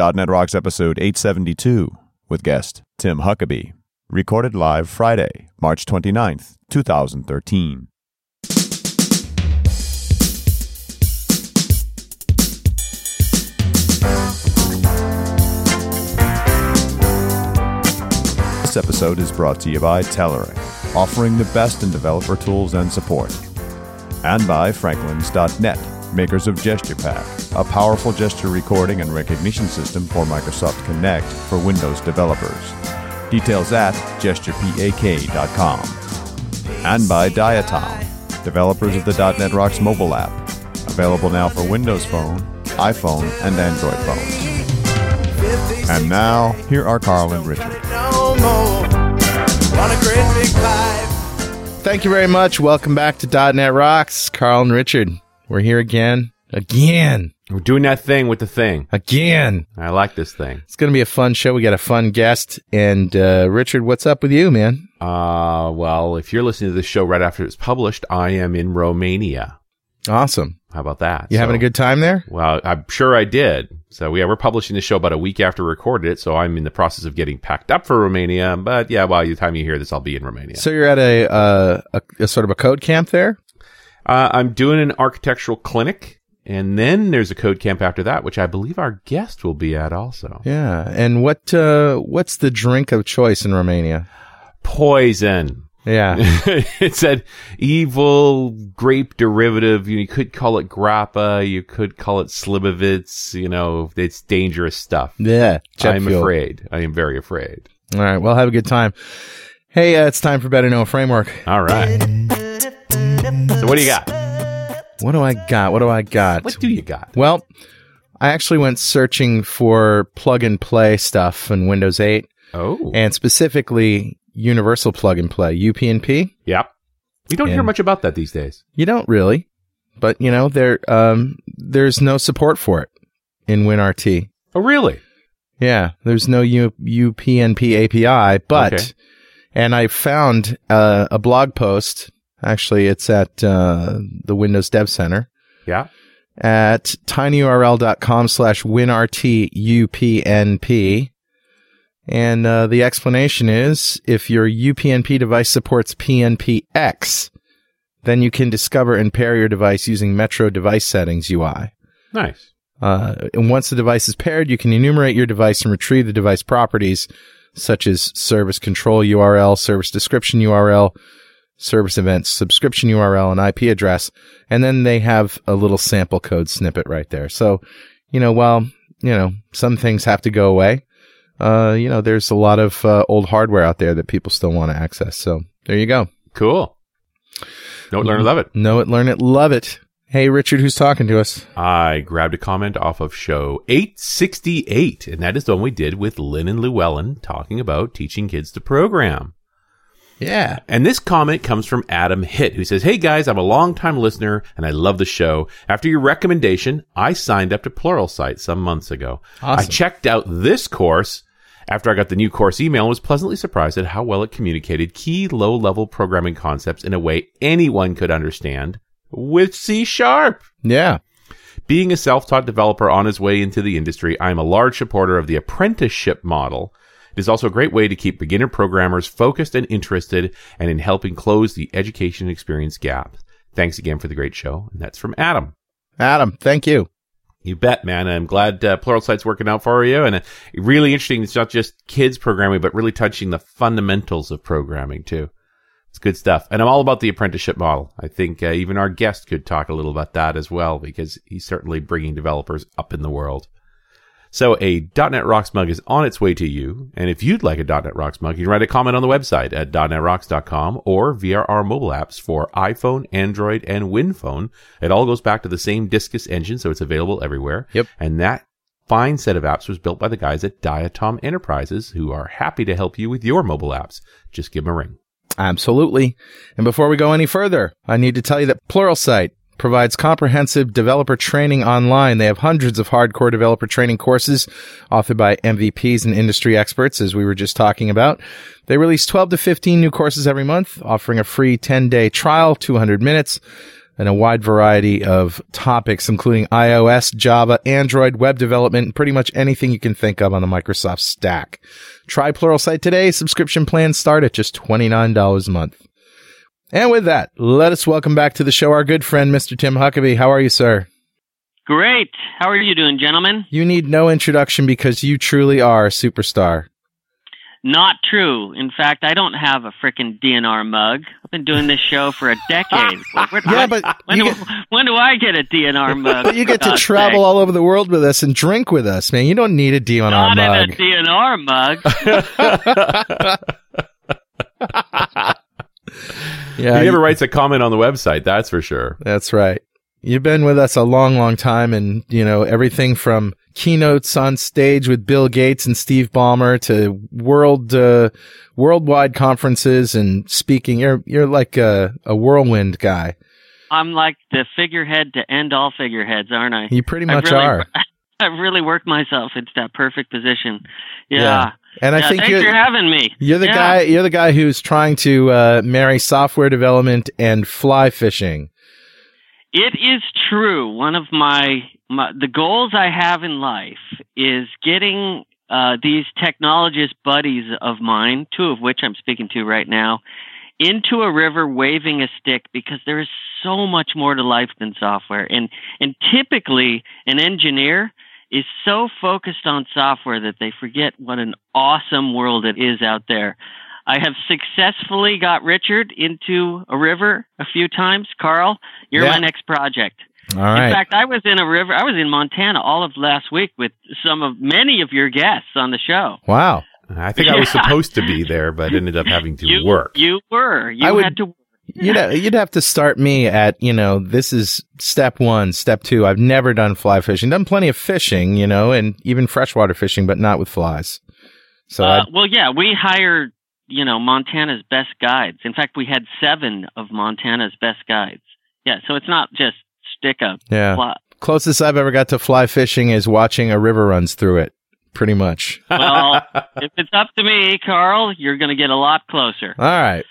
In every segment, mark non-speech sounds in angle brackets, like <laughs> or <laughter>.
.NET Rocks episode 872 with guest Tim Huckaby. Recorded live Friday, March 29th, 2013. This episode is brought to you by Telerik, offering the best in developer tools and support. And by Franklins.net, makers of GesturePak, a powerful gesture recording and recognition system for Microsoft Kinect for Windows developers. Details at gesturepak.com. And by Diatom, developers of the .NET Rocks mobile app, available now for Windows Phone, iPhone, and Android phones. And now, here are Carl and Richard. Thank you very much. Welcome back to .NET Rocks. Carl and Richard. We're here again. Again. We're doing that thing with the thing. Again. I like this thing. It's going to be a fun show. We got a fun guest. And, uh, Richard, what's up with you, man? Uh, well, if you're listening to this show right after it's published, I am in Romania. Awesome. How about that? You having a good time there? Well, I'm sure I did. So yeah, we're publishing the show about a week after we recorded it. So I'm in the process of getting packed up for Romania. But yeah, by the time you hear this, I'll be in Romania. So you're at a, uh, a, a sort of a code camp there? Uh, I'm doing an architectural clinic. And then there's a code camp after that, which I believe our guest will be at also. Yeah. And what, uh, what's the drink of choice in Romania? Poison. Yeah. <laughs> it's an evil grape derivative. You could call it grappa. You could call it slivovitz. You know, it's dangerous stuff. yeah. Jet I'm fuel. afraid. I am very afraid. All right. Well, have a good time. Hey, uh, it's time for Better Know Framework. All right. So what do you got? What do I got? What do I got? What do you got? Well, I actually went searching for plug and play stuff in Windows 8 Oh, and specifically universal plug and play, UPnP. yep. We don't hear much about that these days. You don't really, but you know, there, um, there's no support for it in WinRT. Oh, really? Yeah, there's no U- UPnP API, but, Okay. and I found, uh, a blog post. Actually, it's at, uh, the Windows Dev Center. Yeah. at tinyurl.com slash winrtupnp. And uh, the explanation is if your UPnP device supports PNPX, then you can discover and pair your device using Metro Device Settings UI. Nice. Uh, and once the device is paired, you can enumerate your device and retrieve the device properties such as service control URL, service description URL, service events, subscription URL, and IP address. And then they have a little sample code snippet right there. So, you know, while, you know, some things have to go away, uh, you know, there's a lot of uh, old hardware out there that people still want to access. So there you go. Cool. Know it, learn, and love it. Know it, learn it, love it. Hey, Richard, who's talking to us? I grabbed a comment off of show 868, and that is the one we did with Lynn and Llewellyn talking about teaching kids to program. Yeah. And this comment comes from Adam Hitt, who says, Hey guys, I'm a longtime listener and I love the show. After your recommendation, I signed up to Pluralsight some months ago. I checked out this course after I got the new course email and was pleasantly surprised at how well it communicated key low level programming concepts in a way anyone could understand with C sharp. Yeah. Being a self-taught developer on his way into the industry, I am a large supporter of the apprenticeship model. It is also a great way to keep beginner programmers focused and interested and in helping close the education experience gap. Thanks again for the great show. And that's from Adam. Adam, thank you. You bet, man. I'm glad uh, Pluralsight's working out for you. And uh, really interesting. It's not just kids programming, but really touching the fundamentals of programming too. It's good stuff. And I'm all about the apprenticeship model. I think uh, even our guest could talk a little about that as well, because he's certainly bringing developers up in the world. So a .NET Rocks mug is on its way to you. And if you'd like a .NET Rocks mug, you can write a comment on the website at .NETRocks.com or via our mobile apps for iPhone, Android, and WinPhone. It all goes back to the same Disqus engine, so it's available everywhere. Yep. And that fine set of apps was built by the guys at Diatom Enterprises, who are happy to help you with your mobile apps. Just give them a ring. Absolutely. And before we go any further, I need to tell you that Pluralsight provides comprehensive developer training online. They have hundreds of hardcore developer training courses authored by MVPs and industry experts, as we were just talking about. They release 12 to 15 new courses every month, offering a free 10 day trial, 200 minutes. and a wide variety of topics, including iOS, Java, Android, web development, and pretty much anything you can think of on the Microsoft stack. Try Pluralsight today. Subscription plans start at just $29 a month. And with that, let us welcome back to the show our good friend, Mr. Tim Huckaby. How are you, sir? Great. How are you doing, gentlemen? You need no introduction because you truly are a superstar. Not true. In fact, I don't have a frickin' DNR mug. I've been doing this show for a decade. <laughs> Where, yeah, but when do, get, when do, I get a DNR <laughs> mug? But you get to travel all over the world with us and drink with us, man. You don't need a DNR Not mug. Not a DNR mug. <laughs> yeah, he never you, writes a comment on the website. That's for sure. That's right. You've been with us a long, long time, and you know everything from keynotes on stage with Bill Gates and Steve Ballmer to world, uh, worldwide conferences and speaking. You're you're like a, a whirlwind guy. I'm like the figurehead to end all figureheads, aren't I? You pretty much really, are. <laughs> I've really worked myself into that perfect position. Yeah. yeah. And I yeah, think thanks you're having me. You're the yeah. guy. You're the guy who's trying to uh, marry software development and fly fishing. It is true. One of my, my the goals I have in life is getting uh, these technologist buddies of mine, two of which I'm speaking to right now, into a river waving a stick because there is so much more to life than software. And and typically an engineer is so focused on software that they forget what an awesome world it is out there. I have successfully got Richard into a river a few times. Carl, you're Yeah. my next project. All right. In fact, I was in a river. I was in Montana all of last week with some of many of your guests on the show. wow. I think I was supposed to be there, but ended up having to you work. You were. You I would- had to. You'd ha- you'd have to start me at you know this is step one, step two. I've never done fly fishing. Done plenty of fishing, you know, and even freshwater fishing, but not with flies. So Uh, well, yeah, we hired you know Montana's best guides. In fact, we had seven of Montana's best guides. Yeah, so it's not just stick up. yeah, Fly. closest I've ever got to fly fishing is watching a river runs through it. Pretty much. Well, <laughs> if it's up to me, Carl, you're going to get a lot closer. All right.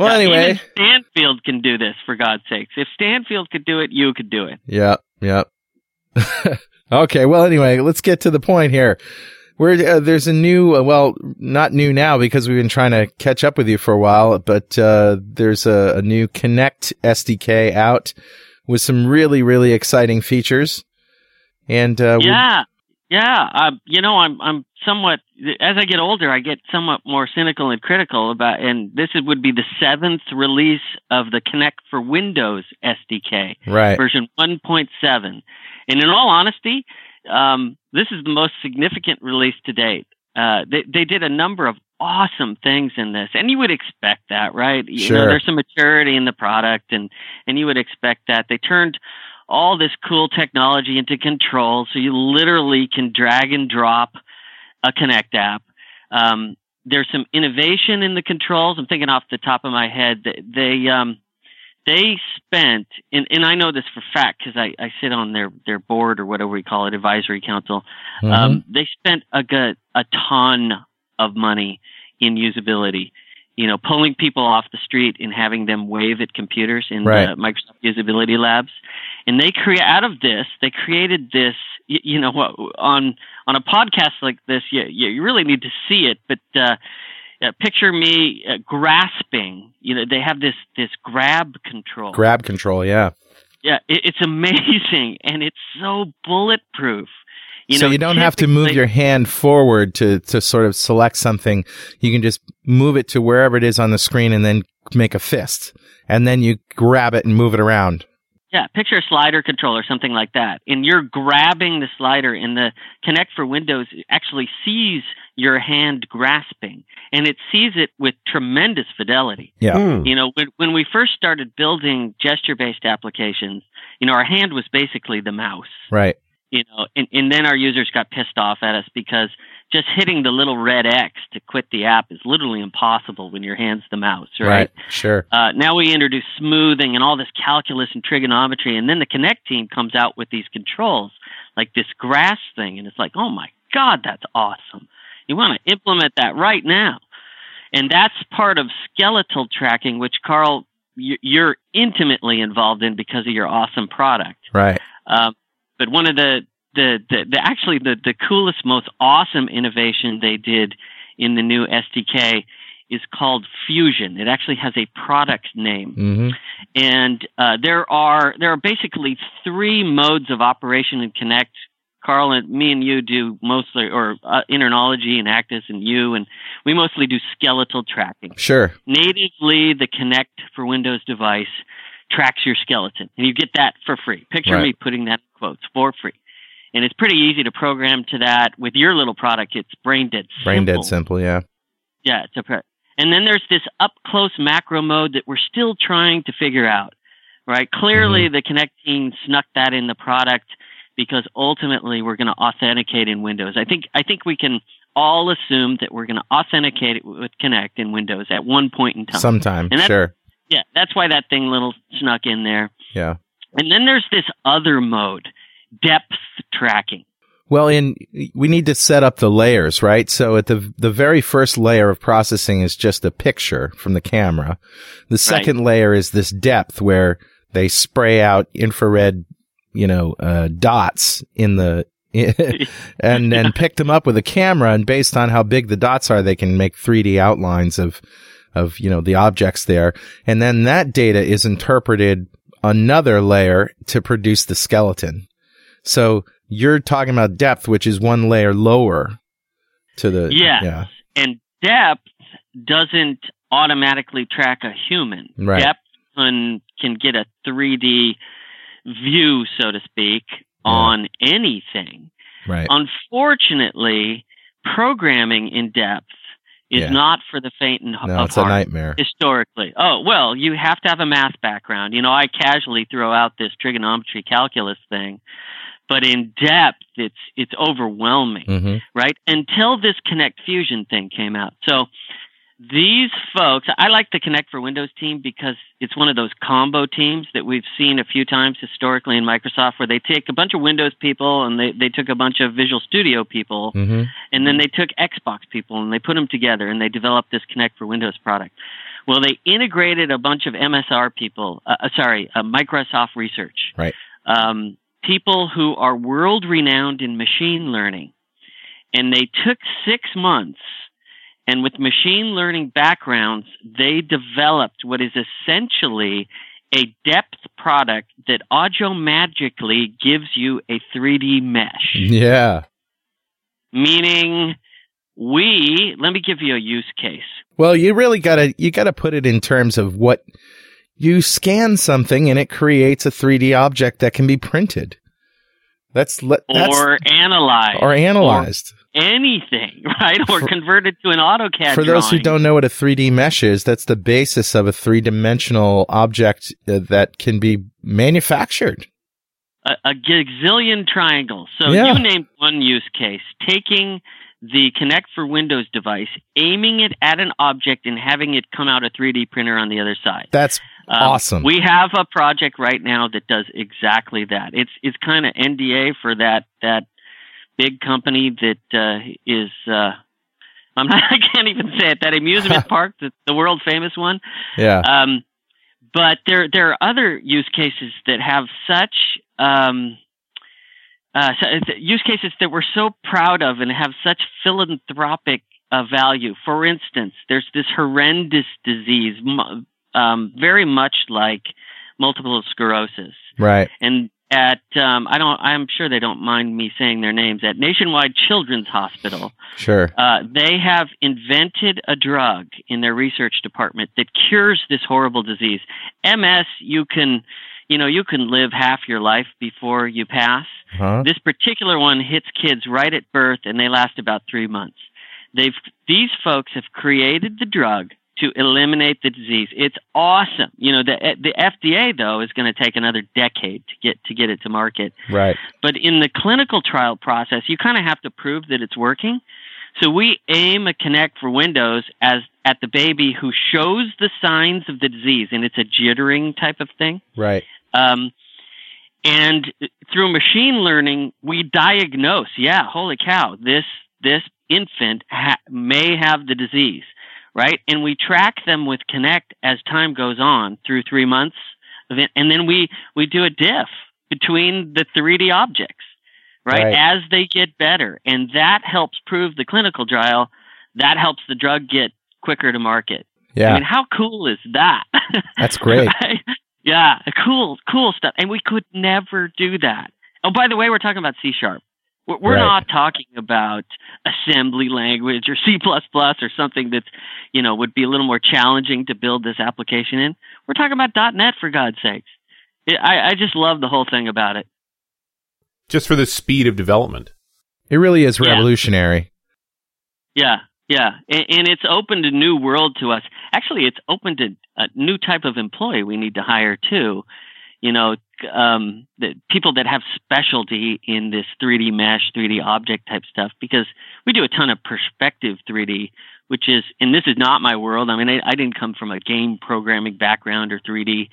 Well, Yeah, anyway. Stanfield can do this for God's sakes. If Stanfield could do it, you could do it. Yep. Yep. <laughs> okay. Well, anyway, let's get to the point here. Where uh, there's a new, uh, well, not new now because we've been trying to catch up with you for a while, but uh, there's a, a new Kinect SDK out with some really, really exciting features. And uh, Yeah, yeah. Uh, you know, I'm I'm somewhat as I get older, I get somewhat more cynical and critical about. And this would be the seventh release of the Kinect for Windows SDK. right. version 1.7. And in all honesty, um, this is the most significant release to date. Uh, they, they did a number of awesome things in this, and you would expect that, right? You Sure. know, there's some maturity in the product, and and you would expect that. They turned all this cool technology into control, so you literally can drag and drop a Kinect app. Um, there's some innovation in the controls. I'm thinking off the top of my head that they um, they spent, and, and I know this for fact because I, I sit on their, their board or whatever we call it, advisory council. Mhm. Um, they spent a, good, a ton of money in usability. You know, pulling people off the street and having them wave at computers in Right. the Microsoft Usability Labs, and they create out of this. They created this. You, you know, what on on a podcast like this, you you really need to see it. But uh, uh, picture me uh, grasping. You know, they have this this grab control. Grab control. Yeah. Yeah, it, it's amazing, and it's so bulletproof. You so know, you don't have to move typically- your hand forward to, to sort of select something. You can just move it to wherever it is on the screen and then make a fist. And then you grab it and move it around. Yeah, picture a slider control or something like that. And you're grabbing the slider, and the Kinect for Windows actually sees your hand grasping, and it sees it with tremendous fidelity. Yeah. Hmm. You know, when, when we first started building gesture based applications, you know, our hand was basically the mouse. Right. You know, and, and then our users got pissed off at us because just hitting the little red X to quit the app is literally impossible when your hand's the mouse, right? Sure. Uh, now we introduce smoothing and all this calculus and trigonometry, and then the Kinect team comes out with these controls, like this grass thing, and it's like, oh my God, that's awesome. You want to implement that right now. And that's part of skeletal tracking, which Carl you're intimately involved in because of your awesome product. Right. Um, but one of the, the, the, the actually the, the coolest, most awesome innovation they did in the new SDK is called Fusion. It actually has a product name, hmm and uh, there are there are basically three modes of operation in Kinect. Carl and me and you do mostly, or uh, InterKnowlogy and Actus and you, and we mostly do skeletal tracking Sure. natively the Kinect for Windows device tracks your skeleton, and you get that for free. Picture Right. me putting that in quotes for free, and it's pretty easy to program to that. With your little product, it's brain dead. simple. Brain dead simple. Yeah. Yeah, it's a pre- and then there's this up close macro mode that we're still trying to figure out. Right? Clearly, Mm-hmm. the Kinect team snuck that in the product because ultimately we're going to authenticate in Windows. I think I think we can all assume that we're going to authenticate it with Kinect in Windows at one point in time. Sometime. And Sure. Yeah, that's why that thing little snuck in there. Yeah. And then there's this other mode, depth tracking. Well, in we need to set up the layers, right? So at the the very first layer of processing is just a picture from the camera. The second layer is this depth where they spray out infrared, you know, uh, dots in the <laughs> and <laughs> then pick them up with a camera and based on how big the dots are, they can make 3D outlines of of, you know, the objects there. And then that data is interpreted another layer to produce the skeleton. So you're talking about depth, which is one layer lower to the Yes. yeah And depth doesn't automatically track a human. Right. Depth can, can get a 3D view, so to speak, on anything. right Unfortunately, programming in depth is Yeah. not for the faint and no of it's a nightmare historically. Oh, well, you have to have a math background. You know, I casually throw out this trigonometry calculus thing, but in depth it's it's overwhelming, hmm right? Until this Kinect Fusion thing came out. So these folks, I like the Kinect for Windows team because it's one of those combo teams that we've seen a few times historically in Microsoft where they take a bunch of Windows people and they, they took a bunch of Visual Studio people hmm and then they took Xbox people and they put them together and they developed this Kinect for Windows product. Well, they integrated a bunch of MSR people, uh, uh, sorry, uh, Microsoft Research, Right. Um, people who are world renowned in machine learning, and they took six months. And with machine learning backgrounds, they developed what is essentially a depth product that audio magically gives you a 3D mesh. Yeah. Meaning we let me give you a use case. Well you really gotta you gotta put it in terms of what you scan something and it creates a 3d object that can be printed. That's le- that's or analyze or analyzed anything <laughs> right or For- it to an AutoCAD For those who don't know what a 3D mesh is, that's the basis of a three dimensional object uh, that can be manufactured. a, a gazillion triangles so Yeah. you named one use case taking the Kinect for Windows device aiming it at an object and having it come out a 3D printer on the other side That's Um, Awesome. We have a project right now that does exactly that. It's it's kind of NDA for that that big company that uh, is. Uh, I'm not. <laughs> I can't even say it. That amusement <laughs> park, the, the world famous one. yeah. Um, but there there are other use cases that have such um, uh, uh, use cases that we're so proud of and have such philanthropic uh, value. For instance, there's this horrendous disease, um, very much like multiple sclerosis, Right. and at um, I don't I'm sure they don't mind me saying their names at Nationwide Children's Hospital. Sure. Uh, they have invented a drug in their research department that cures this horrible disease. MS, you can, you know, you can live half your life before you pass. Huh? This particular one hits kids right at birth, and they last about three months. They've these folks have created the drug to eliminate the disease. It's awesome. You know, the the FDA though is going to take another decade to get to get it to market. Right. But in the clinical trial process, you kind of have to prove that it's working. So we aim a Kinect for Windows as at the baby who shows the signs of the disease, and it's a jittering type of thing. Right. Um, and through machine learning, we diagnose. Yeah, holy cow! This this infant ha- may have the disease, right? And we track them with Kinect as time goes on through three months, and then we we do a diff between the 3D objects, right? Right. As they get better, and that helps prove the clinical trial. That helps the drug get quicker to market. Yeah. I mean, how cool is that? <laughs> that's great. <laughs> Right? Yeah, cool, cool stuff. And we could never do that. Oh, by the way, we're talking about C sharp. We're, we're Right. not talking about assembly language or C or something that's, you know, would be a little more challenging to build this application in. We're talking about .NET for God's sakes. I, I just love the whole thing about it. Just for the speed of development. It really is Yeah. revolutionary. Yeah, yeah, and, and it's opened a new world to us. Actually, it's opened a, a new type of employee we need to hire too. You know, um, the people that have specialty in this 3D mesh, 3D object type stuff, because we do a ton of perspective 3D, which is, and this is not my world. I mean, I, I didn't come from a game programming background or 3D,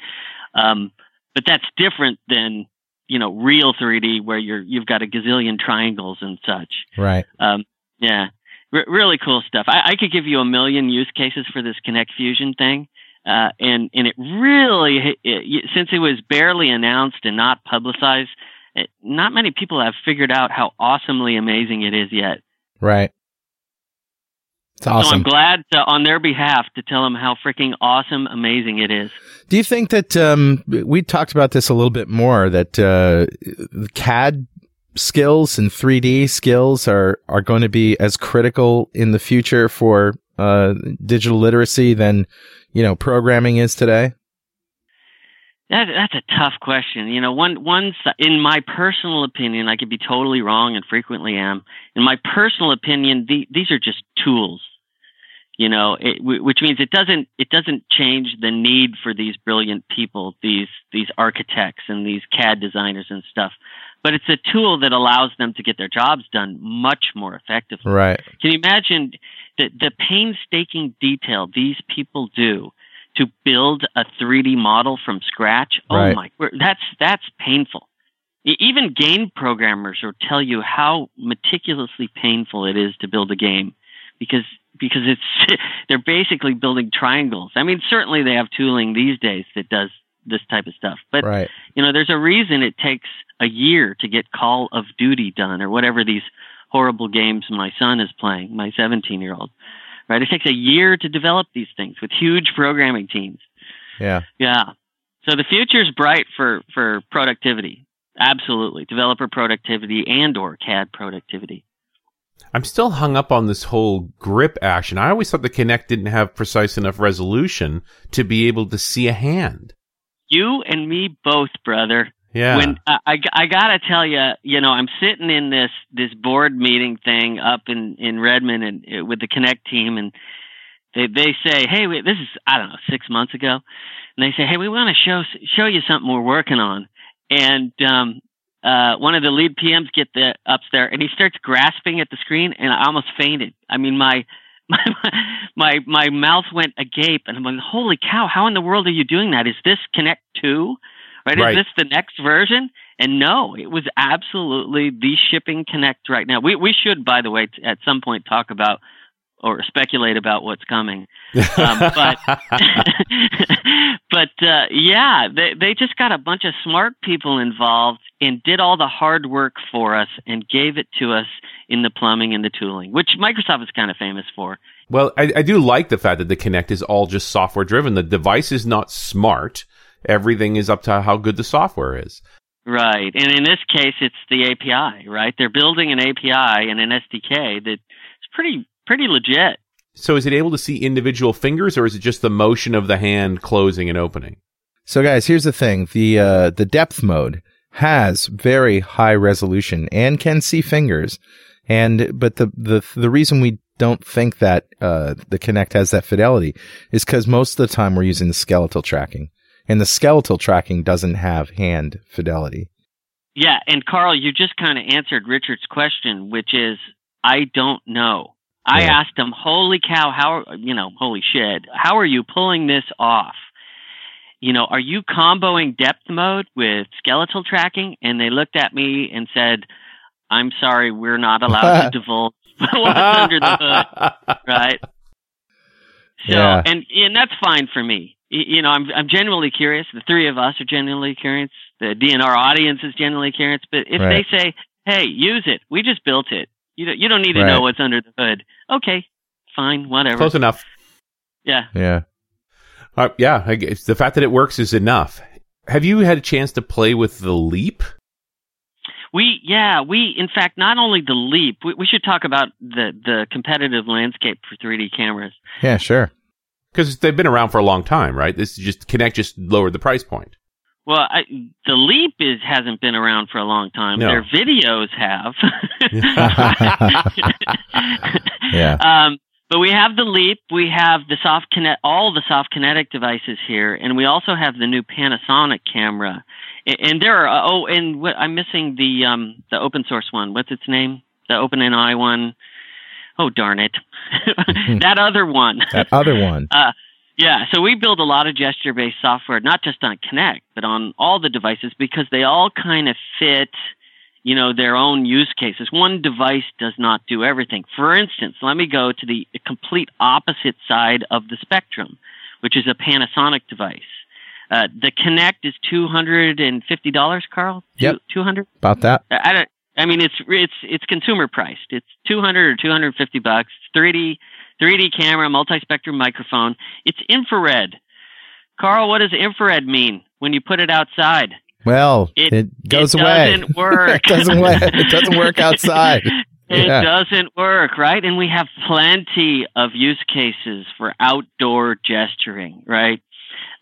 um, but that's different than you know real 3D where you're you've got a gazillion triangles and such. Right. Um, yeah, R- really cool stuff. I-, I could give you a million use cases for this Kinect Fusion thing, uh, and and it really, it, since it was barely announced and not publicized, it, not many people have figured out how awesomely amazing it is yet. Right. It's awesome. So I'm glad to, on their behalf to tell them how freaking awesome, amazing it is. Do you think that um, we talked about this a little bit more? That uh, CAD skills and 3D skills are are going to be as critical in the future for uh, digital literacy than you know programming is today. That, that's a tough question. You know, one one in my personal opinion, I could be totally wrong and frequently am. In my personal opinion, the, these are just tools. You know, it, wh- which means it doesn't it doesn't change the need for these brilliant people, these these architects and these CAD designers and stuff. But it's a tool that allows them to get their jobs done much more effectively. Right. Can you imagine the, the painstaking detail these people do to build a 3D model from scratch? Oh Right. my, we're- that's that's painful. Even game programmers will tell you how meticulously painful it is to build a game because because it's <laughs> they're basically building triangles. I mean, certainly they have tooling these days that does this type of stuff, but Right. you know, there's a reason it takes a year to get Call of Duty done or whatever these horrible games my son is playing, my 17 year old. Right? It takes a year to develop these things with huge programming teams. Yeah. Yeah. So the future's bright for, for productivity. Absolutely. Developer productivity and or CAD productivity. I'm still hung up on this whole grip action. I always thought the Kinect didn't have precise enough resolution to be able to see a hand. You and me both, brother. Yeah. When I, I, gotta tell you, you know, I'm sitting in this this board meeting thing up in in Redmond and uh, with the Kinect team, and they they say, hey, we, this is I don't know six months ago, and they say, hey, we want to show show you something we're working on, and um, uh, one of the lead PMs get the ups there, and he starts grasping at the screen, and I almost fainted. I mean, my <laughs> my my my mouth went agape, and I'm like, holy cow, how in the world are you doing that? Is this Kinect two? Right? Right. Is this the next version? And no, it was absolutely the shipping Kinect right now. We we should, by the way, t- at some point talk about or speculate about what's coming. Um, <laughs> but <laughs> but uh, yeah, they they just got a bunch of smart people involved and did all the hard work for us and gave it to us in the plumbing and the tooling, which Microsoft is kind of famous for. Well, I, I do like the fact that the Kinect is all just software driven. The device is not smart. Everything is up to how good the software is. Right. And in this case, it's the API, right? They're building an API and an SDK that's pretty, pretty legit. So is it able to see individual fingers or is it just the motion of the hand closing and opening? So guys, here's the thing. The uh, the depth mode has very high resolution and can see fingers. And but the the the reason we don't think that uh, the Kinect has that fidelity is because most of the time we're using the skeletal tracking. And the skeletal tracking doesn't have hand fidelity. Yeah. And Carl, you just kind of answered Richard's question, which is, I don't know. I Yeah. asked him, holy cow, how, you know, holy shit, how are you pulling this off? You know, are you comboing depth mode with skeletal tracking? And they looked at me and said, I'm sorry, we're not allowed to <laughs> divulge <laughs> what's under the hood. right? <laughs> So Yeah. and and that's fine for me. You know, I'm I'm genuinely curious. The three of us are genuinely curious. The DNR audience is genuinely curious. But if Right. they say, "Hey, use it. We just built it. You don't you don't need to Right. know what's under the hood." Okay, fine, whatever. Close enough. Yeah. Yeah. Uh, yeah, I guess the fact that it works is enough. Have you had a chance to play with the Leap? We yeah we in fact not only the leap we, we should talk about the the competitive landscape for 3D cameras. Yeah, sure. Because they've been around for a long time, right? This is just Kinect just lowered the price point. Well, I, the leap is hasn't been around for a long time. No. Their videos have. <laughs> Yeah. <laughs> Um, but we have the Leap, we have the soft kinet, all the SoftKinetic devices here, and we also have the new Panasonic camera. And, and there are oh, and what, I'm missing the um the open source one. What's its name? The OpenNI one. Oh darn it, <laughs> that other one. That other one. <laughs> Uh, yeah, so we build a lot of gesture based software, not just on Kinect, but on all the devices because they all kind of fit, you know, their own use cases. One device does not do everything. For instance, let me go to the complete opposite side of the spectrum, which is a Panasonic device. Uh, the Kinect is two hundred and fifty dollars, Carl. Yep. Two hundred. About that. I don't. I mean, it's it's it's consumer priced. It's two hundred or two hundred fifty bucks. Three D three D camera, multi spectrum microphone. It's infrared. Carl, what does infrared mean when you put it outside? Well, It- it, goes it away. doesn't work. <laughs> it doesn't work. It doesn't work outside. <laughs> It Yeah. doesn't work, right? And we have plenty of use cases for outdoor gesturing, right?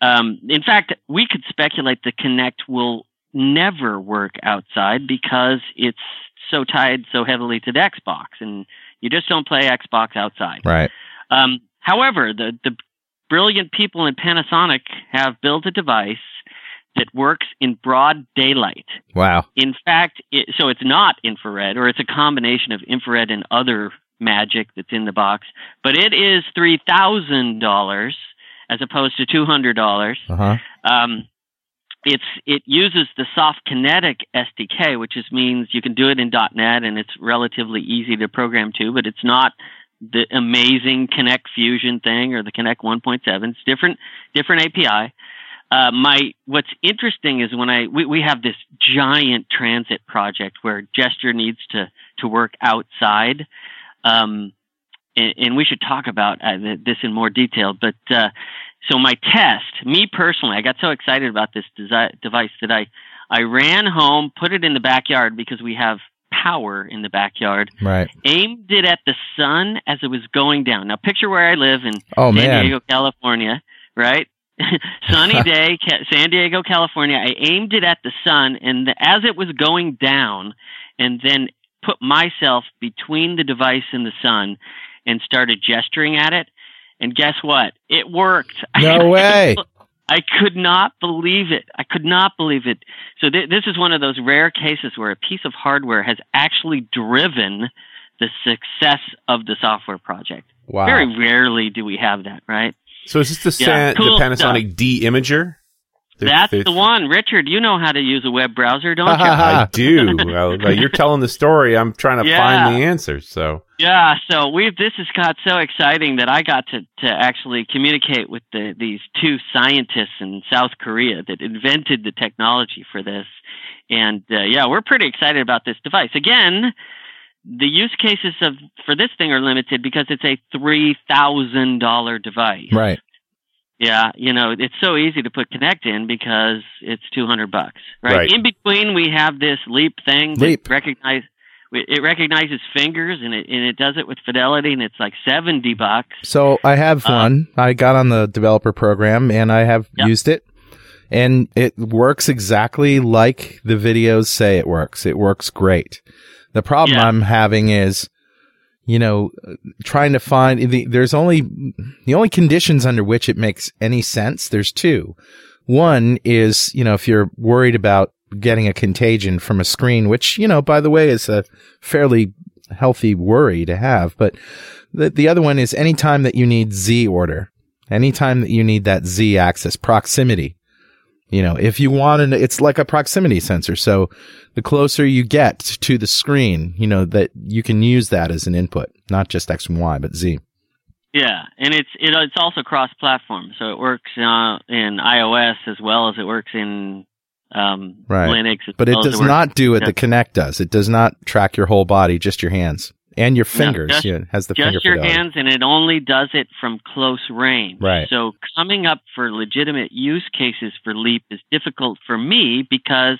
Um, in fact, we could speculate the Kinect will never work outside because it's so tied so heavily to the Xbox, and you just don't play Xbox outside. Right. Um, however, the, the brilliant people in Panasonic have built a device that works in broad daylight. Wow. In fact, it, so it's not infrared, or it's a combination of infrared and other magic that's in the box, but it is three thousand dollars as opposed to two hundred dollars. Uh huh. Um, it's it uses the SoftKinetic SDK, which is means you can do it in .NET and it's relatively easy to program to, but it's not the amazing Kinect Fusion thing or the Kinect 1.7. It's different different API. Uh, my what's interesting is when I we, we have this giant transit project where gesture needs to to work outside, um, and, and we should talk about uh, this in more detail. But uh, so my test, me personally, I got so excited about this desi- device that I I ran home, put it in the backyard because we have power in the backyard, Right. aimed it at the sun as it was going down. Now picture where I live in Oh San man. Diego, California, right? <laughs> Sunny <laughs> day, Ca- San Diego, California. I aimed it at the sun, and the, as it was going down, and then put myself between the device and the sun, and started gesturing at it. And guess what? It worked. <laughs> No way. I could not believe it. I could not believe it. So th- this is one of those rare cases where a piece of hardware has actually driven the success of the software project. Wow. Very rarely do we have that, right? So is this the, Yeah, San, cool the Panasonic D-IMager? The- That's the- the one. Richard, you know how to use a web browser, don't you? <laughs> I do. <laughs> Well, well, you're telling the story. I'm trying to Yeah. find the answers. So Yeah, so we this has got so exciting that I got to, to actually communicate with the, these two scientists in South Korea that invented the technology for this, and uh, yeah, we're pretty excited about this device. Again, the use cases of for this thing are limited because it's a three thousand dollar device. Right. Yeah, you know, it's so easy to put Kinect in because it's 200 bucks, right? Right. In between, we have this Leap thing. that Leap. Recognize, it recognizes fingers and it, and it does it with fidelity and it's like 70 bucks. So I have Uh, one. I got on the developer program and I have Yep. used it. And it works exactly like the videos say it works. It works great. The problem Yeah. I'm having is, you know, trying to find the, there's only, the only conditions under which it makes any sense. There's two. One is, you know, if you're worried about getting a contagion from a screen, which, you know, by the way, is a fairly healthy worry to have. But the, the other one is anytime that you need Z order, anytime that you need that Z axis proximity, you know, if you want to, it's like a proximity sensor. So the closer you get to the screen, you know, that you can use that as an input, not just X and Y, but Z. Yeah, and it's it, it's also cross-platform, so it works uh, in iOS as well as it works in um, Right. Linux. But it well does works- not do what yeah. the Kinect does. It does not track your whole body, just your hands and your fingers. just- yeah, has the finger just your fidelity. hands, and it only does it from close range. Right. So coming up for legitimate use cases for Leap is difficult for me because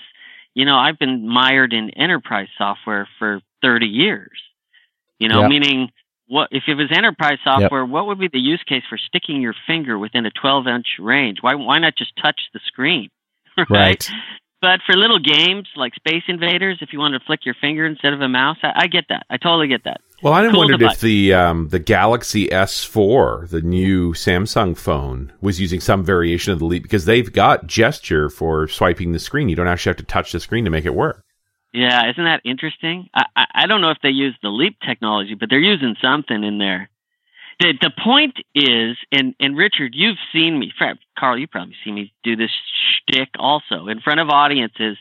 you know I've been mired in enterprise software for 30 years. You know, Yep. meaning what if it was enterprise software? What would be the use case for sticking your finger within a 12 inch range? Why why not just touch the screen? <laughs> Right. But for little games like Space Invaders, if you want to flick your finger instead of a mouse, I, I get that. I totally get that. Well, I Cool wondered device. if the um, the Galaxy S4, the new Samsung phone, was using some variation of the Leap because they've got gesture for swiping the screen. You don't actually have to touch the screen to make it work. Yeah, isn't that interesting? I, I, I don't know if they use the Leap technology, but they're using something in there. The the point is, and and Richard, you've seen me, Carl, you probably seen me do this shtick also in front of audiences.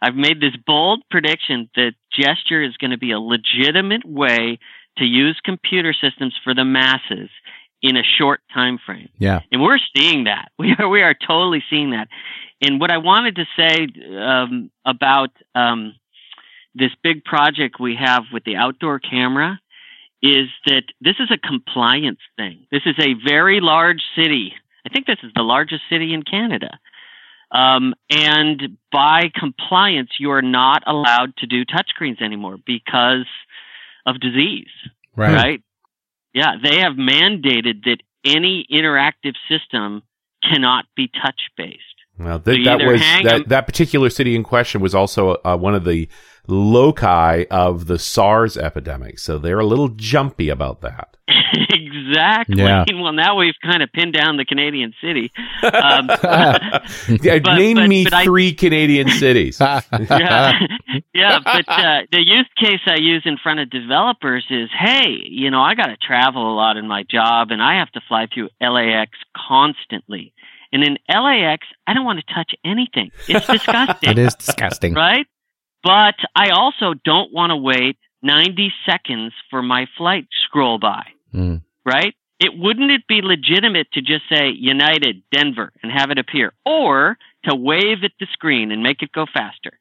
I've made this bold prediction that gesture is going to be a legitimate way to use computer systems for the masses in a short time frame. Yeah. And we're seeing that. <laughs> We are we are totally seeing that. And what I wanted to say um, about um, this big project we have with the outdoor camera is that this is a compliance thing. This is a very large city. I think this is the largest city in Canada. Um, and by compliance, you are not allowed to do touchscreens anymore because of disease Right. right? Yeah, they have mandated that any interactive system cannot be touch based. Well, th- you that was hang that, 'em- that particular city in question was also uh, one of the loci of the SARS epidemic, so they're a little jumpy about that. <laughs> exactly. Yeah. <laughs> Well, now we've kind of pinned down the Canadian city. Um, <laughs> Yeah, But- Name but- me but I- three Canadian cities. yeah, yeah. But uh, the use case I use in front of developers is, hey, you know, I got to travel a lot in my job, and I have to fly through LAX constantly. And in LAX, I don't want to touch anything. It's <laughs> disgusting. it is disgusting. right? But I also don't want to wait 90 seconds for my flight scroll by, Mm. right? It wouldn't it be legitimate to just say United Denver and have it appear, or to wave at the screen and make it go faster?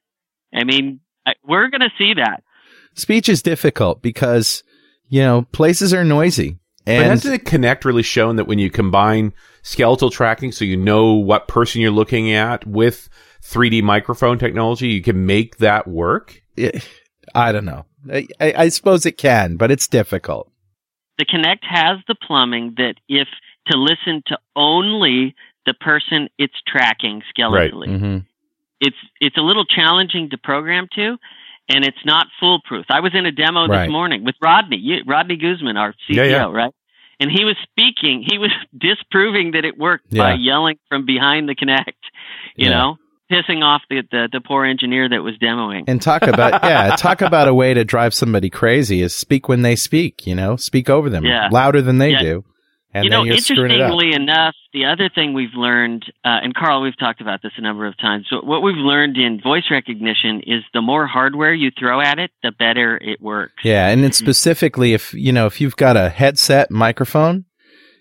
I mean, I, we're going to see that. Speech is difficult because, you know, places are noisy. But And hasn't it Kinect really shown that when you combine skeletal tracking, so you know what person you're looking at, with 3D microphone technology, you can make that work? I don't know. I, I, I suppose it can, but it's difficult. The Kinect has the plumbing that if to listen to only the person it's tracking skeletally. hmm it's it's a little challenging to program to, and it's not foolproof. I was in a demo Right. this morning with Rodney, you, Rodney Guzman, our CEO, Yeah, yeah. right? And he was speaking. He was <laughs> disproving that it worked by yelling from behind the Kinect. You Yeah. know, pissing off the, the the poor engineer that was demoing. And talk about, <laughs> yeah, talk about a way to drive somebody crazy is speak when they speak, you know, speak over them Yeah. louder than they Yeah. do. And you know, you're screwing it up. interestingly enough, the other thing we've learned, uh, and Carl, we've talked about this a number of times. So what we've learned in voice recognition is the more hardware you throw at it, the better it works. Yeah. And then specifically if, you know, if you've got a headset microphone,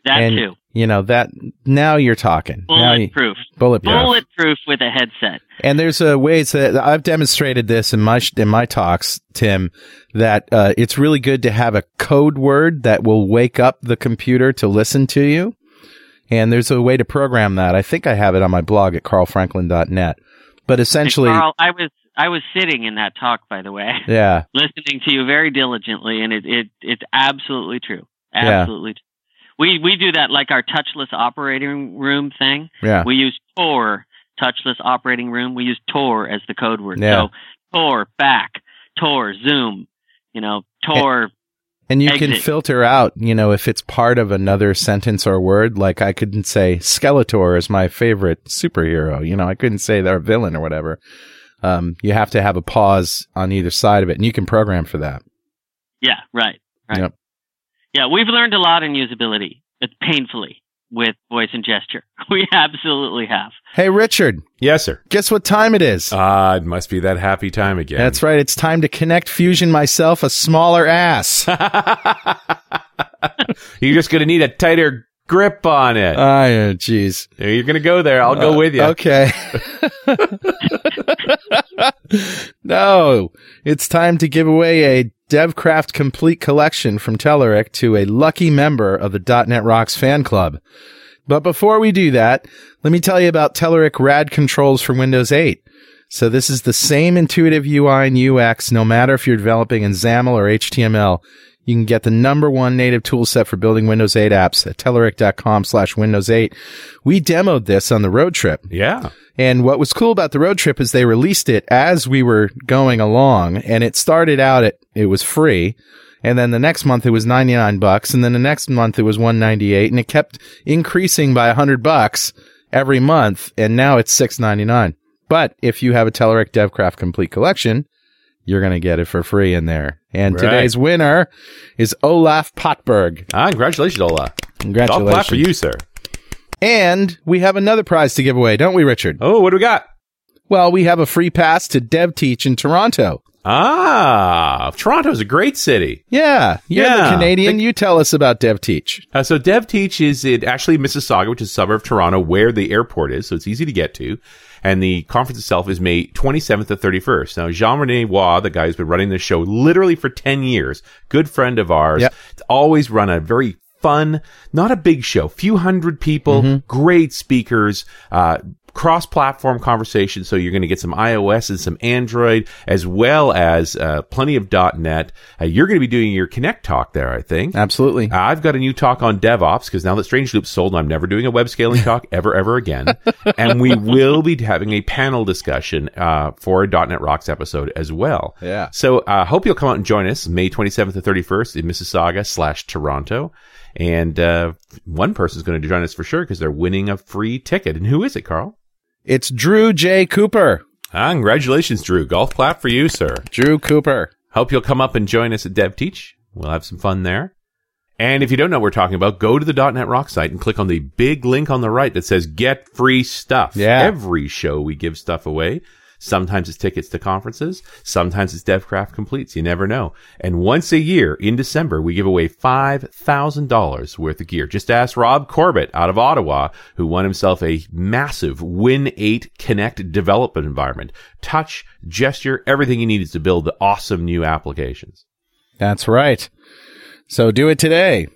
That and, too, you know, that now you're talking. Now you, bulletproof. bulletproof. bulletproof with a headset. And there's uh, ways that I've demonstrated this in my in my talks, Tim, that uh, it's really good to have a code word that will wake up the computer to listen to you. And there's a way to program that. I think I have it on my blog at carlfranklin.net. But essentially, Carl, I was I was sitting in that talk, by the way, yeah, <laughs> listening to you very diligently, and it, it it's absolutely true. Yeah. Absolutely. true. We we do that like our touchless operating room thing. yeah, We use Tor touchless operating room. We use Tor as the code word. Yeah. So Tor back, Tor zoom, you know, Tor. and you can filter out, you know, if it's part of another sentence or word. Like I couldn't say Skeletor is my favorite superhero. You know, I couldn't say they're a villain or whatever. Um, you have to have a pause on either side of it, and you can program for that. Yeah, right, right. Yep. Yeah, we've learned a lot in usability, but painfully with voice and gesture. <laughs> We absolutely have. Hey, Richard, Yes, sir. guess what time it is? Ah, it must be that happy time again. That's right. It's time to Kinect Fusion myself a smaller ass. <laughs> You're just going to need a tighter grip on it. Ah, yeah, jeez. You're going to go there. I'll go Uh, with you. Okay. <laughs> no, it's time to give away a DevCraft Complete Collection from Telerik to a lucky member of the .NET Rocks fan club. But before we do that, let me tell you about Telerik Rad controls for Windows 8. So this is the same intuitive UI and UX, no matter if you're developing in XAML or HTML. You can get the number one native toolset for building Windows 8 apps at telerik.com slash Windows 8. We demoed this on the road trip. Yeah. And what was cool about the road trip is they released it as we were going along and it started out at, it was free. And then the next month it was 99 bucks. And then the next month it was 198 and it kept increasing by 100 bucks every month. And now it's 699. But if you have a Telerik DevCraft Complete Collection, you're going to get it for free in there. And Right. today's winner is Olaf Potberg. Ah, congratulations, Ola. Golf Congratulations. clap for you, sir. And we have another prize to give away, don't we, Richard? Oh, what do we got? Well, we have a free pass to Dev Teach in Toronto. Ah, Toronto's a great city. Yeah, you're Yeah. the Canadian. you tell us about Dev Teach. Uh, so Dev Teach is in actually Mississauga, which is a suburb of Toronto, where the airport is, so it's easy to get to. And the conference itself is May 27th to 31st. Now, Jean Rene Waugh, the guy who's been running the show literally for 10 years, good friend of ours, Yep. it's always run a very fun, not a big show, few hundred people, great speakers, uh, cross-platform conversation. So you're going to get some iOS and some Android, as well as uh, plenty of .NET. Uh, you're going to be doing your Kinect talk there, I think. Absolutely. I've got a new talk on DevOps because now that Strangeloop's sold, I'm never doing a web scaling talk <laughs> ever, ever again. and we will be having a panel discussion uh, for a .NET Rocks episode as well. Yeah. So I uh, hope you'll come out and join us May 27th to 31st in Mississauga slash Toronto. And uh, one person's going to join us for sure because they're winning a free ticket. And who is it, Carl? It's Drew J. Cooper. Ah, congratulations, Drew. Golf clap for you, sir. Drew Cooper. Hope you'll come up and join us at Dev Teach. We'll have some fun there. And if you don't know what we're talking about, go to the .NET Rock site and click on the big link on the right that says "Get Free Stuff." Yeah. Every show we give stuff away. Sometimes it's tickets to conferences. Sometimes it's DevCraft completes. You never know. And once a year in December, we give away $5,000 worth of gear. Just ask Rob Corbett out of Ottawa, who won himself a massive Win 8 Kinect development environment. Touch, gesture, everything he needed to build the awesome new applications. That's right. So do it today.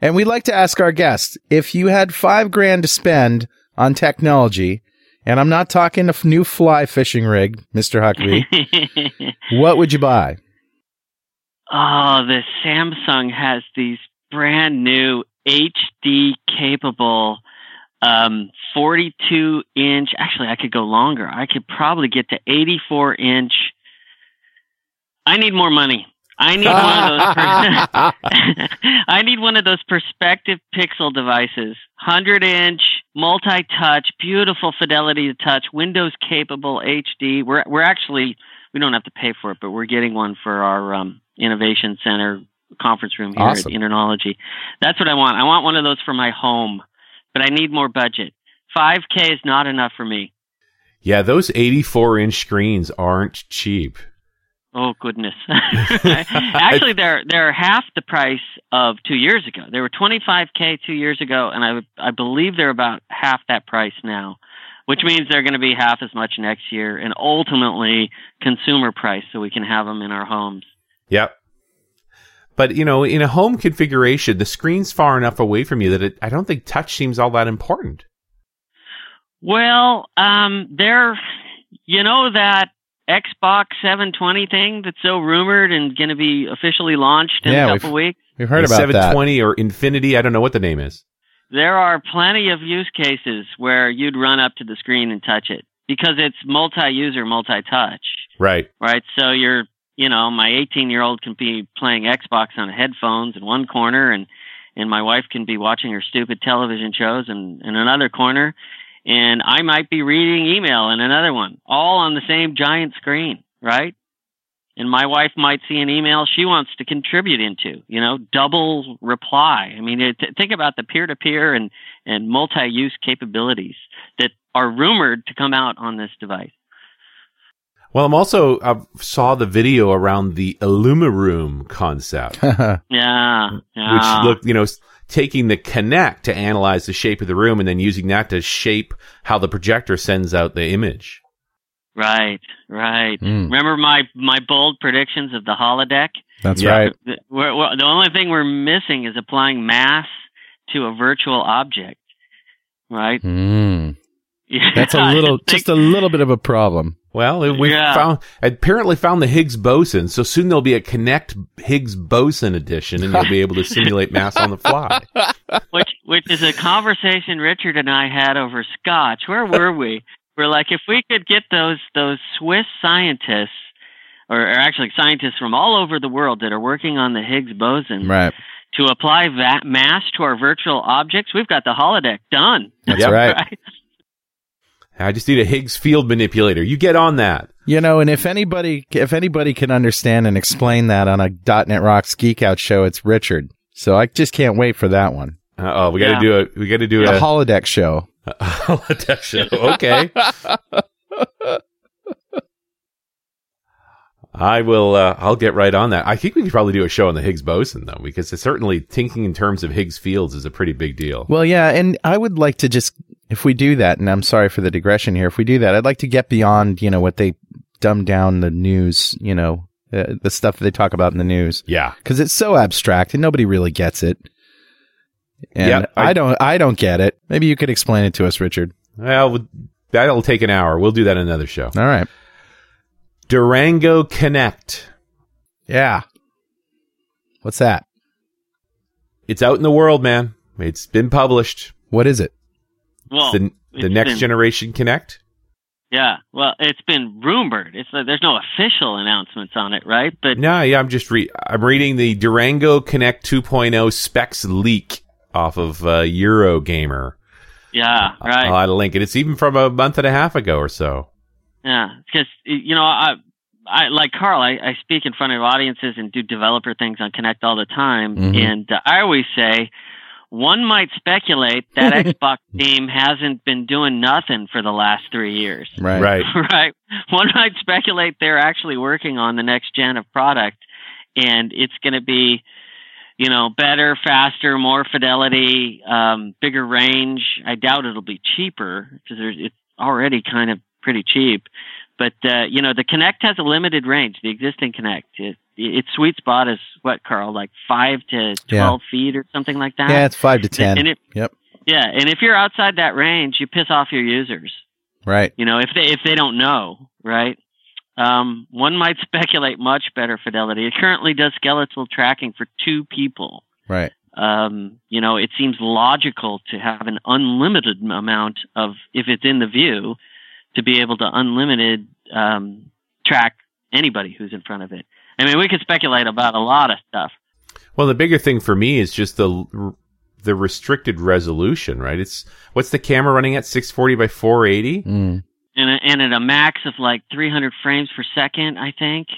And we'd like to ask our guests if you had five grand to spend on technology, and I'm not talking a new fly fishing rig, Mr. Huckaby, <laughs> what would you buy? oh, the Samsung has these brand new HD capable um, 42 inch. Actually, I could go longer. I could probably get to 84 inch. I need more money. I need one of those. <laughs> <laughs> I need one of those Perceptive Pixel devices. 100 inch, multi touch, beautiful fidelity to touch, Windows capable HD. We're, we're actually, we don't have to pay for it, but we're getting one for our um, innovation center conference room here Awesome. at InterKnowlogy. That's what I want. I want one of those for my home, but I need more budget. 5K is not enough for me. Yeah, those 84 inch screens aren't cheap. Oh goodness! <laughs> <laughs> Actually, they're they're half the price of two years ago. They were 25k two years ago, and I I believe they're about half that price now, which means they're going to be half as much next year, and ultimately consumer price, so we can have them in our homes. Yep. But you know, in a home configuration, the screen's far enough away from you that it, I don't think touch seems all that important. Well, um, they're you know that Xbox 720 thing that's so rumored and going to be officially launched in Yeah, a we've- couple weeks. We've heard The about that. 720 or Infinity, I don't know what the name is. There are plenty of use cases where you'd run up to the screen and touch it because it's multi-user, multi-touch, Right. right? So you're, you know, my 18-year-old can be playing Xbox on headphones in one corner, and and my wife can be watching her stupid television shows in, in another corner, and I might be reading email in another one, all on the same giant screen, right? And my wife might see an email she wants to contribute into, you know, double reply. I mean, it, think about the peer-to-peer and and multi-use capabilities that are rumored to come out on this device. Well, I'm also I saw the video around the Illumiroom concept, Yeah, <laughs> yeah. which looked, you know, taking the Kinect to analyze the shape of the room and then using that to shape how the projector sends out the image. Right, right. Mm. Remember my my bold predictions of the holodeck? That's Yeah. right. The, we're, we're, the only thing we're missing is applying mass to a virtual object. Right? Mm. <laughs> Yeah, That's a I little, think- just a little bit of a problem. Well, we Yeah. found apparently found the Higgs boson, so soon there'll be a Kinect Higgs boson edition, and you'll be able to <laughs> simulate mass on the fly. which which is a conversation Richard and I had over scotch. Where were we? We're like, if we could get those those Swiss scientists, or, or actually scientists from all over the world that are working on the Higgs boson, Right. to apply that mass to our virtual objects, we've got the holodeck done. That's Yep. right. <laughs> I just need a Higgs field manipulator. You get on that. You know, and if anybody, if anybody can understand and explain that on a .NET Rocks Geek Out show, it's Richard. So I just can't wait for that one. Uh oh, we got to Yeah. do a we got to do A a holodeck show. <laughs> A holodeck show. Okay. <laughs> I will. Uh, I'll get right on that. I think we could probably do a show on the Higgs boson though, because it's certainly thinking in terms of Higgs fields is a pretty big deal. Well, yeah, and I would like to just, if we do that, and I'm sorry for the digression here, if we do that, I'd like to get beyond, you know, what they dumb down the news, you know, uh, the stuff they talk about in the news, Yeah. because it's so abstract and nobody really gets it. And Yeah, I- I, don't, I don't get it. Maybe you could explain it to us, Richard. Well, that'll take an hour. We'll do that in another show. All right. Durango Kinect. Yeah. What's that? It's out in the world, man. It's been published. What is it? Well, the the next been- generation Kinect. Yeah, well, it's been rumored. It's like there's no official announcements on it, right? But No, yeah, I'm just re- I'm reading the Durango Kinect 2.0 specs leak off of uh, Eurogamer. yeah, right. I'll add a link, and it's even from a month and a half ago or so. Yeah, because you know, I, I like Carl. I, I speak in front of audiences and do developer things on Kinect all the time, Mhm. and uh, I always say one might speculate that <laughs> Xbox team hasn't been doing nothing for the last three years. Right. Right. <laughs> right. One might speculate they're actually working on the next gen of product, and it's going to be, you know, better, faster, more fidelity, um, bigger range. I doubt it'll be cheaper because it's already kind of pretty cheap. But uh, you know, the Kinect has a limited range. The existing Kinect, it, its sweet spot is what, Carl? Like five to Yeah. twelve feet or something like that. Yeah, it's five to ten. And it, Yep. yeah, and if you're outside that range, you piss off your users Right. you know if they if they don't know right um, one might <laughs> speculate much better fidelity it currently does skeletal tracking for two people Right. um, you know it seems logical to have an unlimited amount of if it's in the view to be able to unlimited um, track anybody who's in front of it i mean we could speculate about a lot of stuff Well, the bigger thing for me is just the the restricted resolution, right? It's what's the camera running at 640 by 480? Mm. and a, and at a max of like 300 frames per second, I think.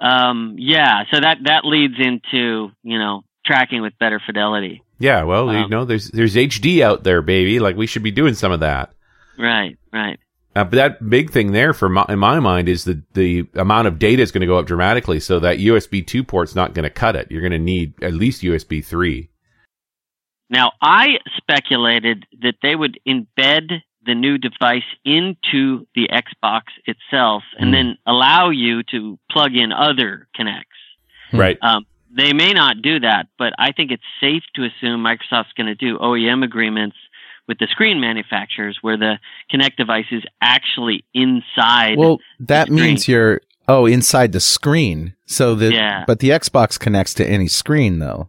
Um, yeah, so that that leads into you know tracking with better fidelity. Yeah, well, you Um, know, there's there's HD out there, baby. Like we should be doing some of that. Right, right. Uh, but that big thing there, for my, in my mind, is that the amount of data is going to go up dramatically. So that USB two port's not going to cut it. You're going to need at least USB three. Now I speculated that they would embed the new device into the Xbox itself and Hmm. then allow you to plug in other Kinects. Hmm. Right. Um, they may not do that, but I think it's safe to assume Microsoft's going to do OEM agreements with the screen manufacturers where the Kinect device is actually inside. Well, that means you're oh inside the screen. So the Yeah. but the Xbox connects to any screen though.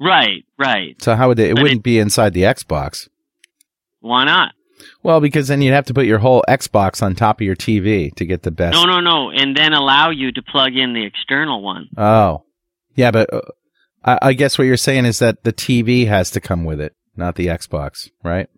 right, right. So how would they, it But wouldn't be inside the Xbox? Why not? Well, because then you'd have to put your whole Xbox on top of your TV to get the best. No, no, no. And then allow you to plug in the external one. Oh, yeah, but uh, I, I guess what you're saying is that the TV has to come with it, not the Xbox, right?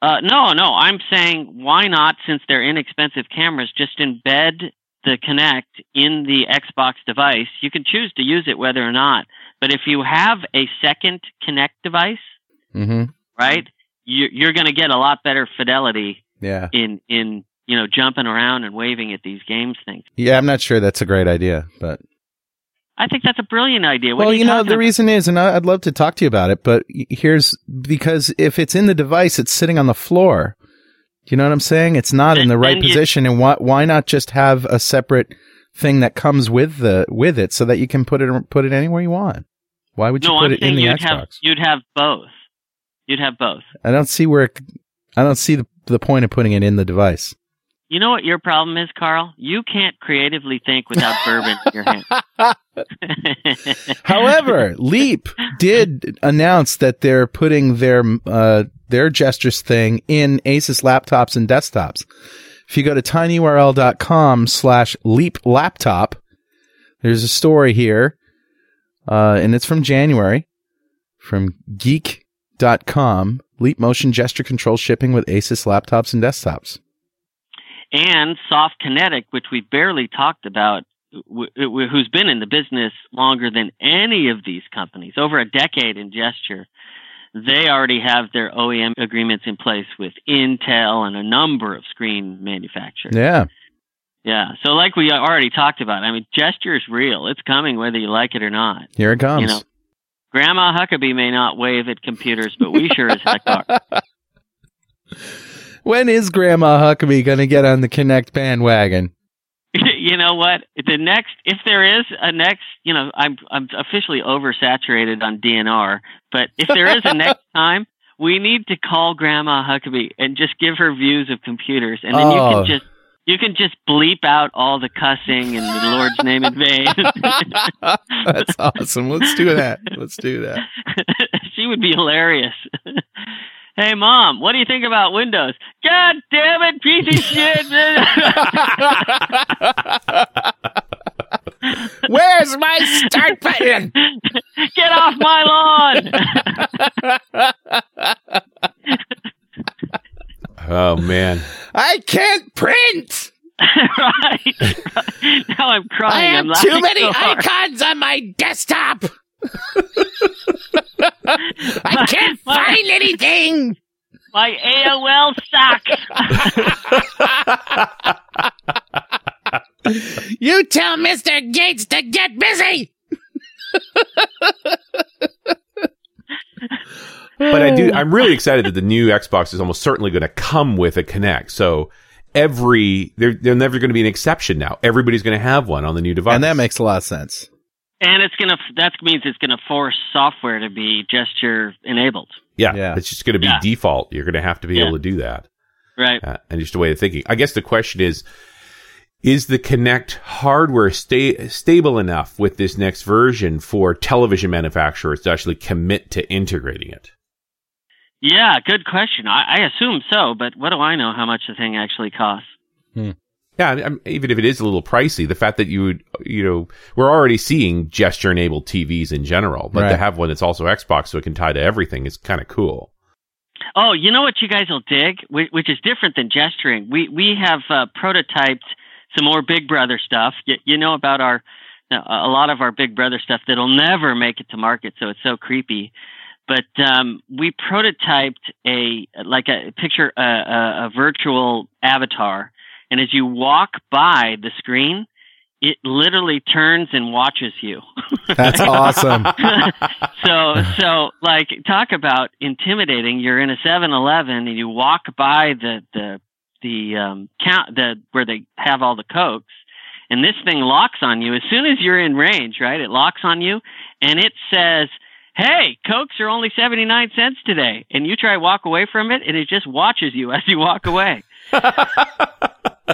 Uh, no, no. I'm saying why not, since they're inexpensive cameras, just embed the Kinect in the Xbox device. You can choose to use it whether or not. But if you have a second Kinect device, Mm-hmm. right, you, you're going to get a lot better fidelity Yeah, in in you know jumping around and waving at these games things. yeah. I'm not sure that's a great idea, but I think that's a brilliant idea. What well, you, you know, the about? reason is, and I'd love to talk to you about it, but here's because if it's in the device, it's sitting on the floor. You know what I'm saying? It's not in the right then you- position, and why why not just have a separate thing that comes with the with it so that you can put it put it anywhere you want? Why would you no, put I'm it in the you'd Xbox? have you'd have both. You'd have both. I don't see where it, I don't see the the point of putting it in the device. You know what your problem is, Carl? You can't creatively think without bourbon in your hand. <laughs> <laughs> However, Leap did announce that they're putting their uh, their gestures thing in Asus laptops and desktops. If you go to tinyurl.com slash leap laptop, there's a story here, uh, and it's from January from geek.com. Leap motion gesture control shipping with Asus laptops and desktops. And SoftKinetic, which we barely talked about, w- w- who's been in the business longer than any of these companies, over a decade in gesture. They already have their OEM agreements in place with Intel and a number of screen manufacturers. Yeah. Yeah. So, like we already talked about, I mean, gesture is real. It's coming whether you like it or not. Here it comes. You know, Grandma Huckaby may not wave at computers, but we sure as heck are. <laughs> when is Grandma Huckaby going to get on the Kinect bandwagon? <laughs> you know what? The next, if there is a next, you know, I'm I'm officially oversaturated on DNR, but if there is a next <laughs> time, we need to call Grandma Huckaby and just give her views of computers, and then you Oh. can just you can just bleep out all the cussing and the Lord's name in vain. <laughs> That's awesome. Let's do that. Let's do that. she would be hilarious. Hey mom, what do you think about Windows? God damn it, piece of shit! <laughs> Where's my start button? Get off my lawn! Oh man. I can't print. right. Now I'm I crying. have I'm too many so icons on my desktop. <laughs> I can't My- find anything. My AOL sucks. You tell Mr. Gates to get busy. But I do. I'm really excited that the new Xbox is almost certainly going to come with a Kinect. So every there, there's never going to be an exception now. Everybody's going to have one on the new device, And that makes a lot of sense. And it's gonna. That means it's gonna force software to be gesture enabled. yeah, Yeah. it's just going to be Yeah. default. You're going to have to be Yeah. able to do that, Right. uh, and just a way of thinking. I guess the question is. Is the Kinect hardware sta- stable enough with this next version for television manufacturers to actually commit to integrating it? Yeah. Good question. I, I assume so, but what do I know how much the thing actually costs? Yeah, I mean, even if it is a little pricey, the fact that you would, you know, we're already seeing gesture enabled TVs in general, but to have one that's also Xbox so it can tie to everything is kind of cool. Oh, you know what you guys will dig, which, which is different than gesturing. We we have uh, prototyped some more Big Brother stuff. You, you know about our a lot of our Big Brother stuff that'll never make it to market, so it's so creepy. But um, we prototyped a like a picture a, a, a virtual avatar, and as you walk by the screen, it literally turns and watches you. <laughs> That's awesome. <laughs> so so like talk about intimidating you're in a 7-eleven and you walk by the the the um count the where they have all the cokes and this thing locks on you as soon as you're in range right it locks on you and it says hey cokes are only 79 cents today and you try to walk away from it and it just watches you as you walk away <laughs>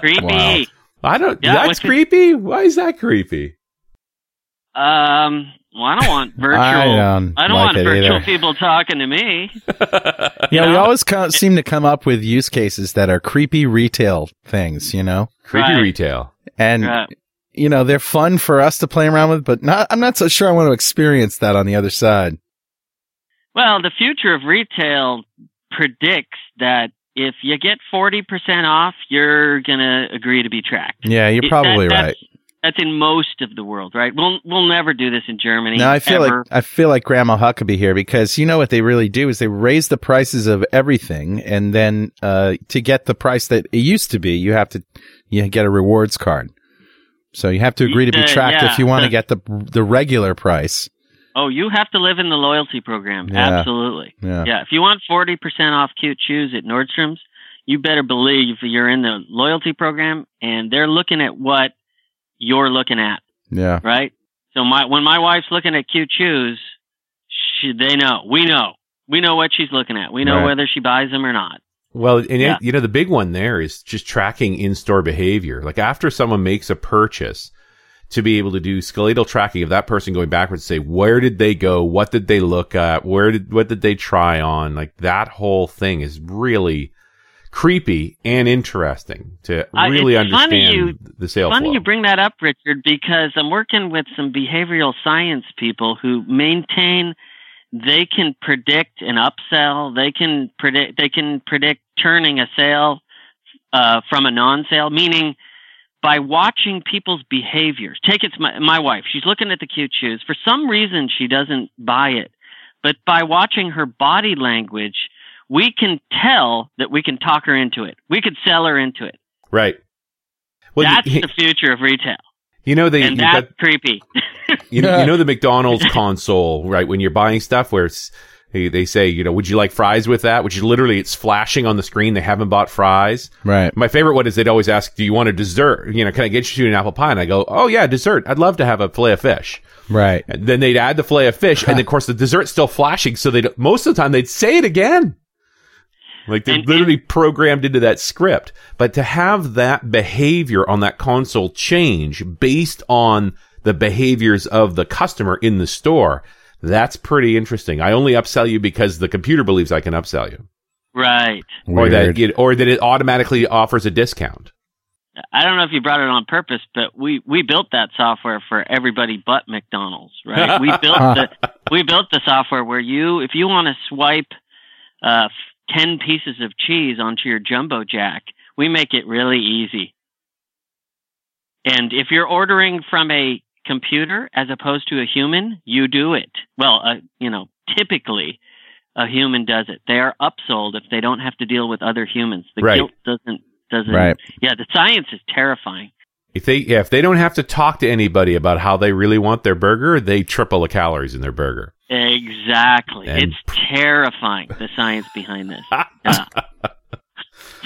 creepy Wow. I don't. Yeah, that's what's it- creepy. Why is that creepy? um well i don't want <laughs> virtual I don't I don't like want it virtual either. people talking to me <laughs> Yeah, we know? always co- seem to come up with use cases that are creepy retail things, you know, Creepy Right. retail. and Right. you know they're fun for us to play around with, but not. I'm not so sure I want to experience that on the other side. Well, the future of retail predicts that if you get 40% off, you're going to agree to be tracked. Yeah, you're It- probably that- right. that's- That's in most of the world, right? We'll we'll never do this in Germany. No, I feel ever. like I feel like Grandma Huckaby here because you know what they really do is they raise the prices of everything, and then uh, to get the price that it used to be, you have to you get a rewards card. So you have to agree to be Uh, tracked yeah. if you want to <laughs> get the the regular price. Oh, you have to live in the loyalty program. Yeah. Absolutely. Yeah. Yeah. If you want 40% off cute shoes at Nordstrom's, you better believe you're in the loyalty program and they're looking at what you're looking at, Yeah. right? So my when my wife's looking at cute shoes, she, they know. We know. We know what she's looking at. We know Right. whether she buys them or not. Well, and Yeah. you know, the big one there is just tracking in-store behavior. Like after someone makes a purchase, to be able to do skeletal tracking of that person going backwards, say where did they go, what did they look at, where did what did they try on? Like that whole thing is really creepy and interesting to I- really funny understand you- the sale Funny flow. you bring that up, Richard, because I'm working with some behavioral science people who maintain they can predict an upsell. They can predict. They can predict turning a sale uh, from a non-sale, meaning by watching people's behaviors. Take it to my, my wife. She's looking at the cute shoes. For some reason, she doesn't buy it, but by watching her body language, we can tell that we can talk her into it. We could sell her into it. right. Well, That's you, <laughs> the future of retail, you know they and you've that's got- creepy. <laughs> You know, you <laughs> know the McDonald's console, right? When you're buying stuff where it's, they, they say, you know, would you like fries with that? Which is literally, it's flashing on the screen. They haven't bought fries. Right. My favorite one is they'd always ask, do you want a dessert? You know, can I get you an apple pie? And I go, oh yeah, dessert. I'd love to have a fillet of fish. Right. And then they'd add the fillet of fish. and of course the dessert's still flashing. So they would most of the time they'd say it again. Like they're And- literally programmed into that script. But to have that behavior on that console change based on the behaviors of the customer in the store, that's pretty interesting. I only upsell you because the computer believes I can upsell you. right. Or that it, or that it automatically offers a discount. I don't know if you brought it on purpose, but we we built that software for everybody but McDonald's, right? <laughs> We built the we built the software where you if you want to swipe uh, ten pieces of cheese onto your jumbo jack, we make it really easy. And if you're ordering from a computer as opposed to a human, you do it. Well, uh, you know, typically a human does it. They are upsold if they don't have to deal with other humans. The Right. guilt doesn't doesn't Right. yeah, the science is terrifying. If they yeah, if they don't have to talk to anybody about how they really want their burger, they triple the calories in their burger. Exactly. And- it's terrifying, the science behind this. <laughs>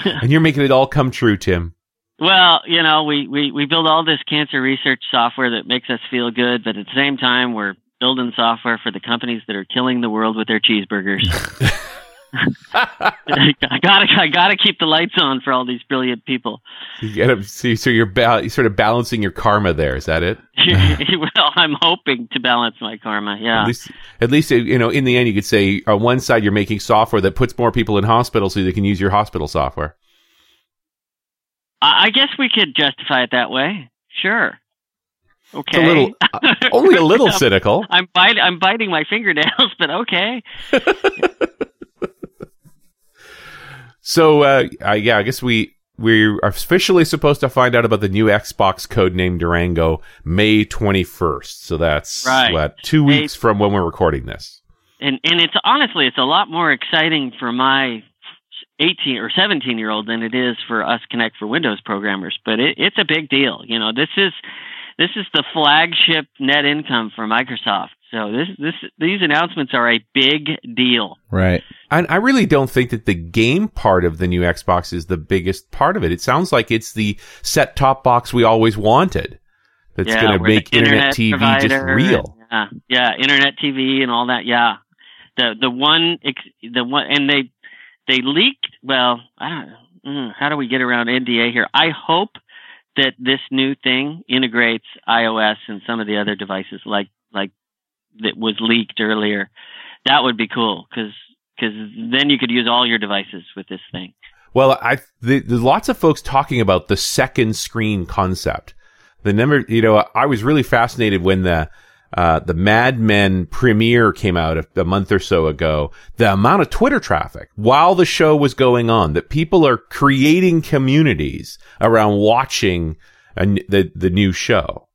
Yeah. and you're making it all come true, Tim. Well, you know, we, we, we build all this cancer research software that makes us feel good, but at the same time, we're building software for the companies that are killing the world with their cheeseburgers. <laughs> <laughs> I gotta, I gotta keep the lights on for all these brilliant people. You 'em- see, so you're ba- you're sort of balancing your karma there. Is that it? <laughs> well, I'm hoping to balance my karma. Yeah. At least, at least you know, in the end, you could say on one side you're making software that puts more people in hospitals so they can use your hospital software. I, I guess we could justify it that way. Sure. It's Okay. a little, uh, only a little <laughs> cynical. I'm biting. I'm biting my fingernails, <laughs> but okay. <laughs> So, uh, I, yeah, I guess we we are officially supposed to find out about the new Xbox codename Durango May 21st. So that's Right. what two May- weeks from when we're recording this. And and it's honestly, it's a lot more exciting for my 18 or 17 year old than it is for us Kinect for Windows programmers. But it, it's a big deal. You know, this is this is the flagship net income for Microsoft. So this this these announcements are a big deal. Right. And I really don't think that the game part of the new Xbox is the biggest part of it. It sounds like it's the set top box we always wanted. That's yeah, going to make internet, TV just real. yeah, yeah, internet TV and all that. Yeah, the the one the one and they they leaked. Well, I don't. Mm, how do we get around NDA here? I hope that this new thing integrates iOS and some of the other devices, like like that was leaked earlier. That would be cool because then you could use all your devices with this thing. Well, I the, there's lots of folks talking about the second screen concept. The number, you know, I was really fascinated when the uh, the Mad Men premiere came out a, a month or so ago. The amount of Twitter traffic while the show was going on, that people are creating communities around watching a n the the new show,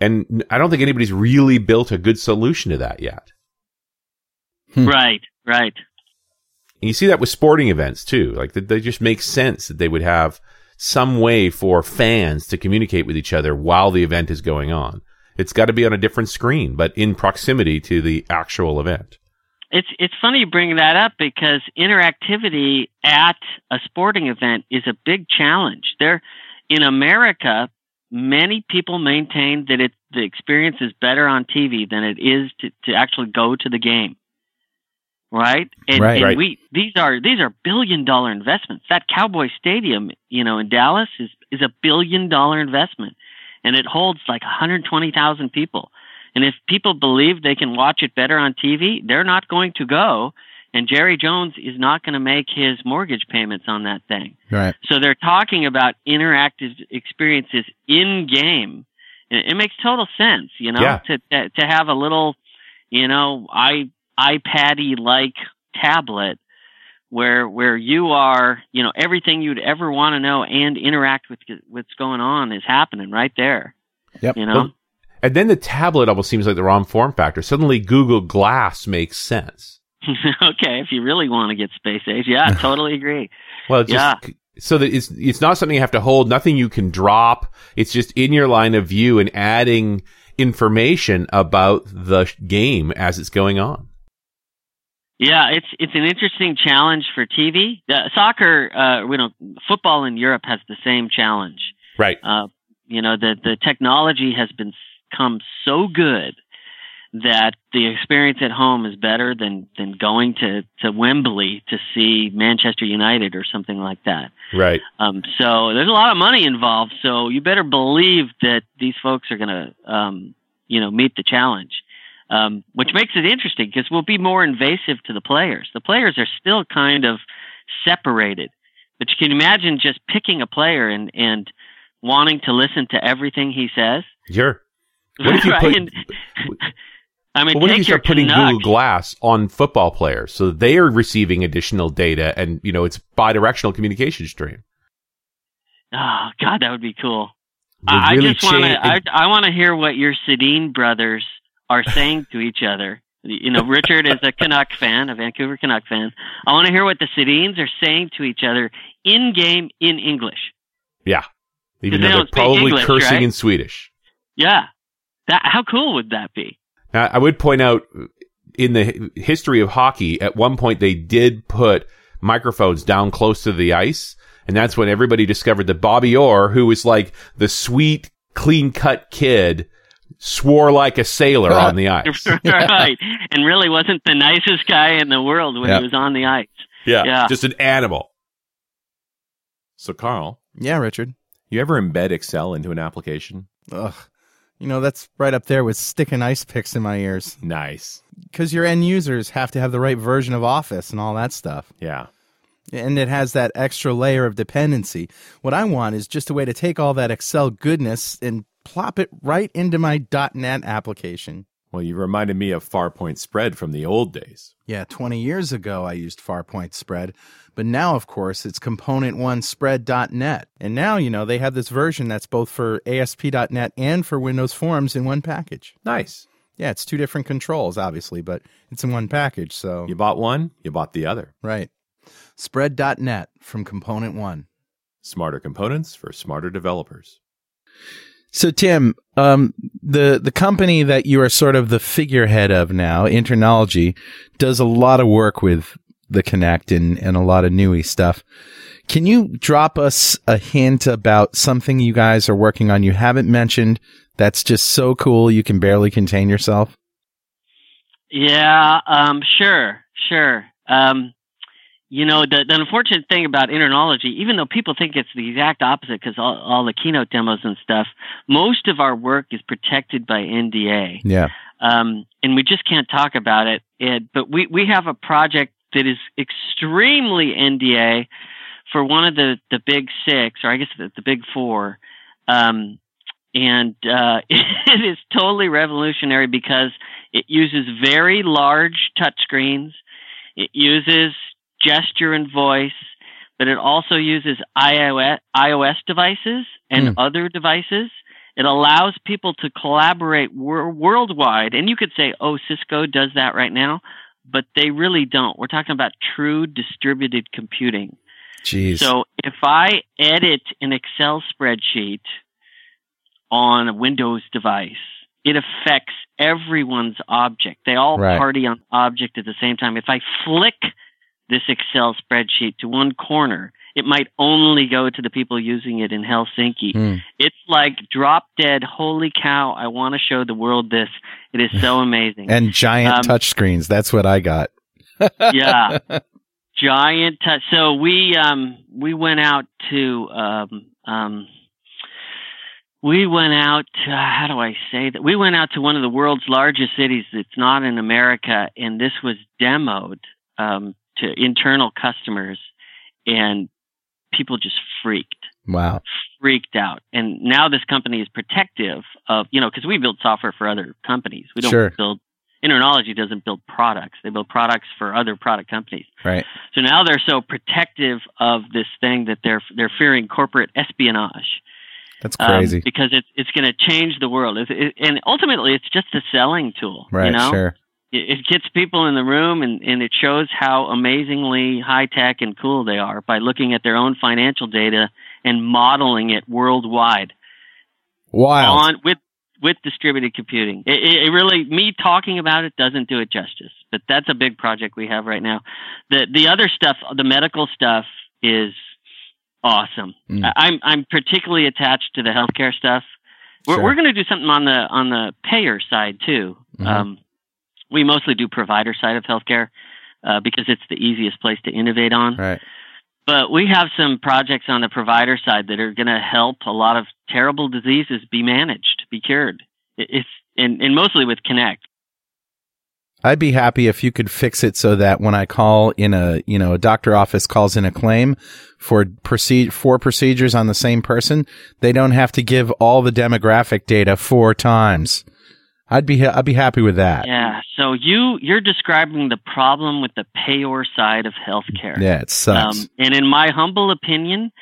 and I don't think anybody's really built a good solution to that yet. Hmm. Right, right. And you see that with sporting events too. Like that they just make sense that they would have some way for fans to communicate with each other while the event is going on. It's got to be on a different screen, but in proximity to the actual event. It's it's funny you bring that up because interactivity at a sporting event is a big challenge. There, in America, many people maintain that it the experience is better on TV than it is to, to actually go to the game. Right? And, Right. and Right. we these are these are billion dollar investments. That Cowboy Stadium, you know, in Dallas is is a billion dollar investment. And it holds like 120,000 people. And if people believe they can watch it better on TV, they're not going to go. And Jerry Jones is not going to make his mortgage payments on that thing. Right. So they're talking about interactive experiences in game. It, it makes total sense, you know, Yeah. to, to have a little, you know, i iPaddy like tablet where where you are, you know, everything you'd ever want to know and interact with what's going on is happening right there. Yep. You know. Well, And then the tablet almost seems like the wrong form factor. Suddenly Google Glass makes sense. <laughs> okay, if you really want to get space age, yeah, I <laughs> totally agree. Well, it's Yeah. so that it's it's not something you have to hold, nothing you can drop. It's just in your line of view and adding information about the game as it's going on. Yeah, it's it's an interesting challenge for TV. Uh, soccer, uh, you know, football in Europe has the same challenge. Right. Uh, you know, the the technology has been come so good that the experience at home is better than than going to to Wembley to see Manchester United or something like that. Right. Um, so there's a lot of money involved. So you better believe that these folks are going to, um, you know, meet the challenge, um, which makes it interesting because we'll be more invasive to the players. The players are still kind of separated, but you can imagine just picking a player and and wanting to listen to everything he says. Sure. <laughs> What if you Right? put- <laughs> And- I mean, what if you start putting. Google Glass on football players so they are receiving additional data and you know it's bi-directional communication stream? Oh God, that would be cool. I, I just want to. I, I want to hear what your Sedin brothers are saying to each other. You know, Richard is a Canuck fan, a Vancouver Canuck fan. I want to hear what the Sedins are saying to each other in game in English. yeah. Even They though they're probably English, cursing right? in Swedish. Yeah, that how cool would that be? Now, I would point out in the history of hockey, at one point they did put microphones down close to the ice. And that's when everybody discovered that Bobby Orr, who was like the sweet, clean cut kid, swore like a sailor on the <laughs> ice. right, and really wasn't the nicest guy in the world when Yeah. he was on the ice. Yeah. Yeah. Just an animal. So, Carl, Yeah, Richard. you ever embed Excel into an application? Ugh. You know, that's right up there with sticking ice picks in my ears. Nice. Because your end users have to have the right version of Office and all that stuff. Yeah. And it has that extra layer of dependency. What I want is just a way to take all that Excel goodness and plop it right into my .NET application. Well, you reminded me of Farpoint Spread from the old days. Yeah, 20 years ago I used Farpoint Spread, but now of course it's component one spread.net. And now, you know, they have this version that's both for ASP.NET and for Windows Forms in one package. Nice. Yeah, it's two different controls obviously, but it's in one package, so You bought one, you bought the other. right. Spread.net from component one. Smarter components for smarter developers. So Tim, um, the the company that you are sort of the figurehead of now, InterKnowlogy, does a lot of work with the Kinect and, and a lot of newy stuff. Can you drop us a hint about something you guys are working on you haven't mentioned that's just so cool you can barely contain yourself? Yeah, um, sure, sure. Um, you know, the, the unfortunate thing about InterKnowlogy, even though people think it's the exact opposite because all, all the keynote demos and stuff, most of our work is protected by NDA. Yeah. Um, and we just can't talk about it. it. But we, we have a project that is extremely NDA for one of the, the big six, or I guess the, the big four. Um, and uh, <laughs> it is totally revolutionary because it uses very large touchscreens. It uses gesture and voice, but it also uses iOS, iOS devices and Hmm. other devices. It allows people to collaborate wor- worldwide. And you could say, oh, Cisco does that right now, but they really don't. We're talking about true distributed computing. Jeez. So if I edit an Excel spreadsheet on a Windows device, it affects everyone's object. They all Right. party on object at the same time. If I flick this Excel spreadsheet to one corner, it might only go to the people using it in Helsinki. Hmm. It's like drop dead. Holy cow! I want to show the world this. It is so <laughs> amazing. and giant Um, touch screens. That's what I got. <laughs> yeah, <laughs> giant. touch. so we um we went out to um um we went out. To, how do I say that? We went out to one of the world's largest cities. That's not in America, and this was demoed um, to internal customers, and people just freaked Wow. freaked out. And now this company is protective of, you know, because we build software for other companies. We don't Sure. build, InterKnowlogy doesn't build products. They build products for other product companies. Right. So now they're so protective of this thing that they're they're fearing corporate espionage That's um, crazy. because it's it's going to change the world. It, it, and ultimately, it's just a selling tool. right. You know, Sure. It, gets people in the room and, and it shows how amazingly high tech and cool they are by looking at their own financial data and modeling it worldwide Wild. on with with distributed computing. It, it, it really me talking about it doesn't do it justice, but that's a big project we have right now. The the other stuff, the medical stuff, is awesome. Mm. I'm I'm particularly attached to the healthcare stuff. We're Sure. we're going to do something on the on the payer side too. Mhm. Um, we mostly do provider side of healthcare uh, because it's the easiest place to innovate on. Right. But we have some projects on the provider side that are going to help a lot of terrible diseases be managed, be cured. It's and, and mostly with Kinect. I'd be happy if you could fix it so that when I call in a, you know, a doctor office calls in a claim for proceed four procedures on the same person, they don't have to give all the demographic data four times. I'd be I'd be happy with that. Yeah. So you you're describing the problem with the payor side of healthcare. Yeah, it sucks. Um, and in my humble opinion,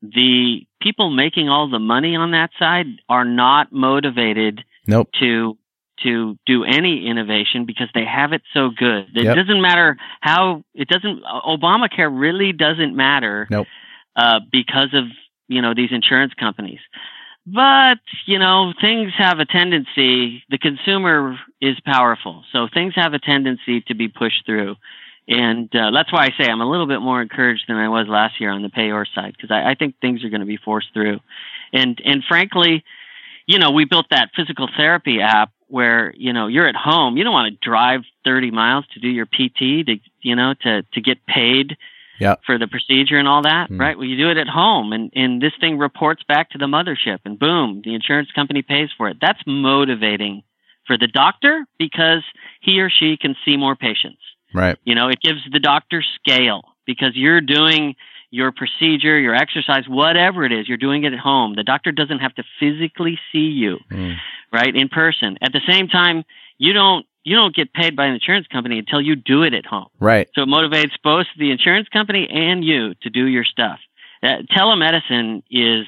the people making all the money on that side are not motivated nope. to to do any innovation because they have it so good. It Yep. doesn't matter how it doesn't Obamacare really doesn't matter Nope. uh, because of you know these insurance companies. But you know things have a tendency. The consumer is powerful, so things have a tendency to be pushed through. And uh, that's why I say I'm a little bit more encouraged than I was last year on the payor side because I, I think things are going to be forced through. And and frankly, you know, we built that physical therapy app where you know you're at home. You don't want to drive 30 miles to do your PT to you know to to get paid Yep. for the procedure and all that, Mm. right? Well, you do it at home, and and this thing reports back to the mothership, and boom, the insurance company pays for it. That's motivating for the doctor because he or she can see more patients. Right. You know, it gives the doctor scale because you're doing your procedure, your exercise, whatever it is, you're doing it at home. The doctor doesn't have to physically see you, Mm. right, in person. At the same time, you don't you don't get paid by an insurance company until you do it at home. Right. So it motivates both the insurance company and you to do your stuff. Uh, telemedicine is,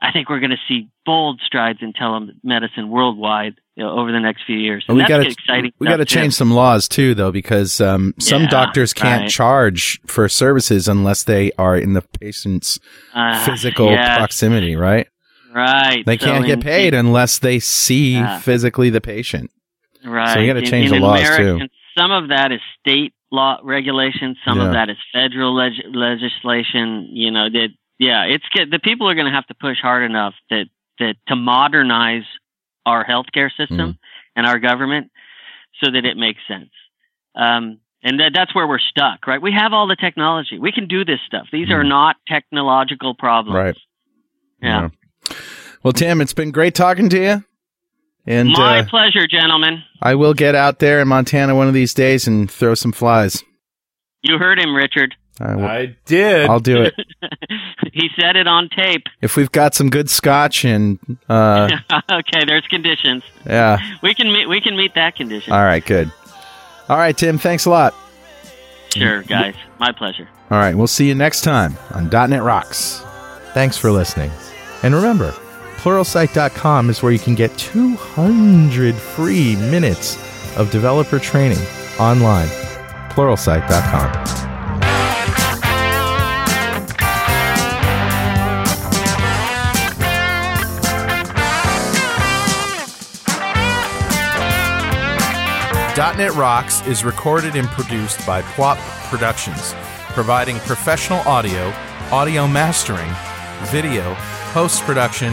I think we're going to see bold strides in telemedicine worldwide you know, over the next few years. And we that's got exciting. we got to change some laws too, though, because um, some Yeah, doctors can't right. charge for services unless they are in the patient's Uh, physical yes, proximity. Right. Right. They So can't get paid unless they see Yeah. physically the patient. Right. So we gotta In- change in the laws, America- too. and Some of that is state law regulation. Some Yeah. of that is federal leg- legislation. You know that. Yeah, it's the people are going to have to push hard enough that that to modernize our healthcare system Mm. and our government so that it makes sense. Um, and that, that's where we're stuck, right? We have all the technology. We can do this stuff. These are Mm. not technological problems. Right. Yeah. Well, Tim, it's been great talking to you. And My uh, pleasure, gentlemen. I will get out there in Montana one of these days and throw some flies. You heard him, Richard. I will, I did. I'll do it. <laughs> he said it on tape. If we've got some good scotch and uh, <laughs> okay, there's conditions. yeah. We can meet. We can meet that condition. All right, good. All right, Tim, thanks a lot. Sure, guys. My pleasure. All right, we'll see you next time on .NET Rocks. Thanks for listening. And remember, Pluralsight.com is where you can get 200 free minutes of developer training online. Pluralsight.com. .NET Rocks is recorded and produced by PWOP Productions, providing professional audio, audio mastering, video, post-production,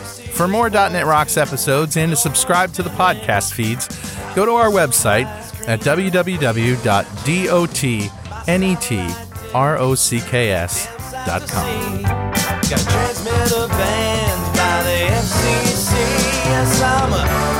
For more .NET Rocks episodes and to subscribe to the podcast feeds, go to our website at www.dotnetrocks.com. By the FCC. Yes, I'm a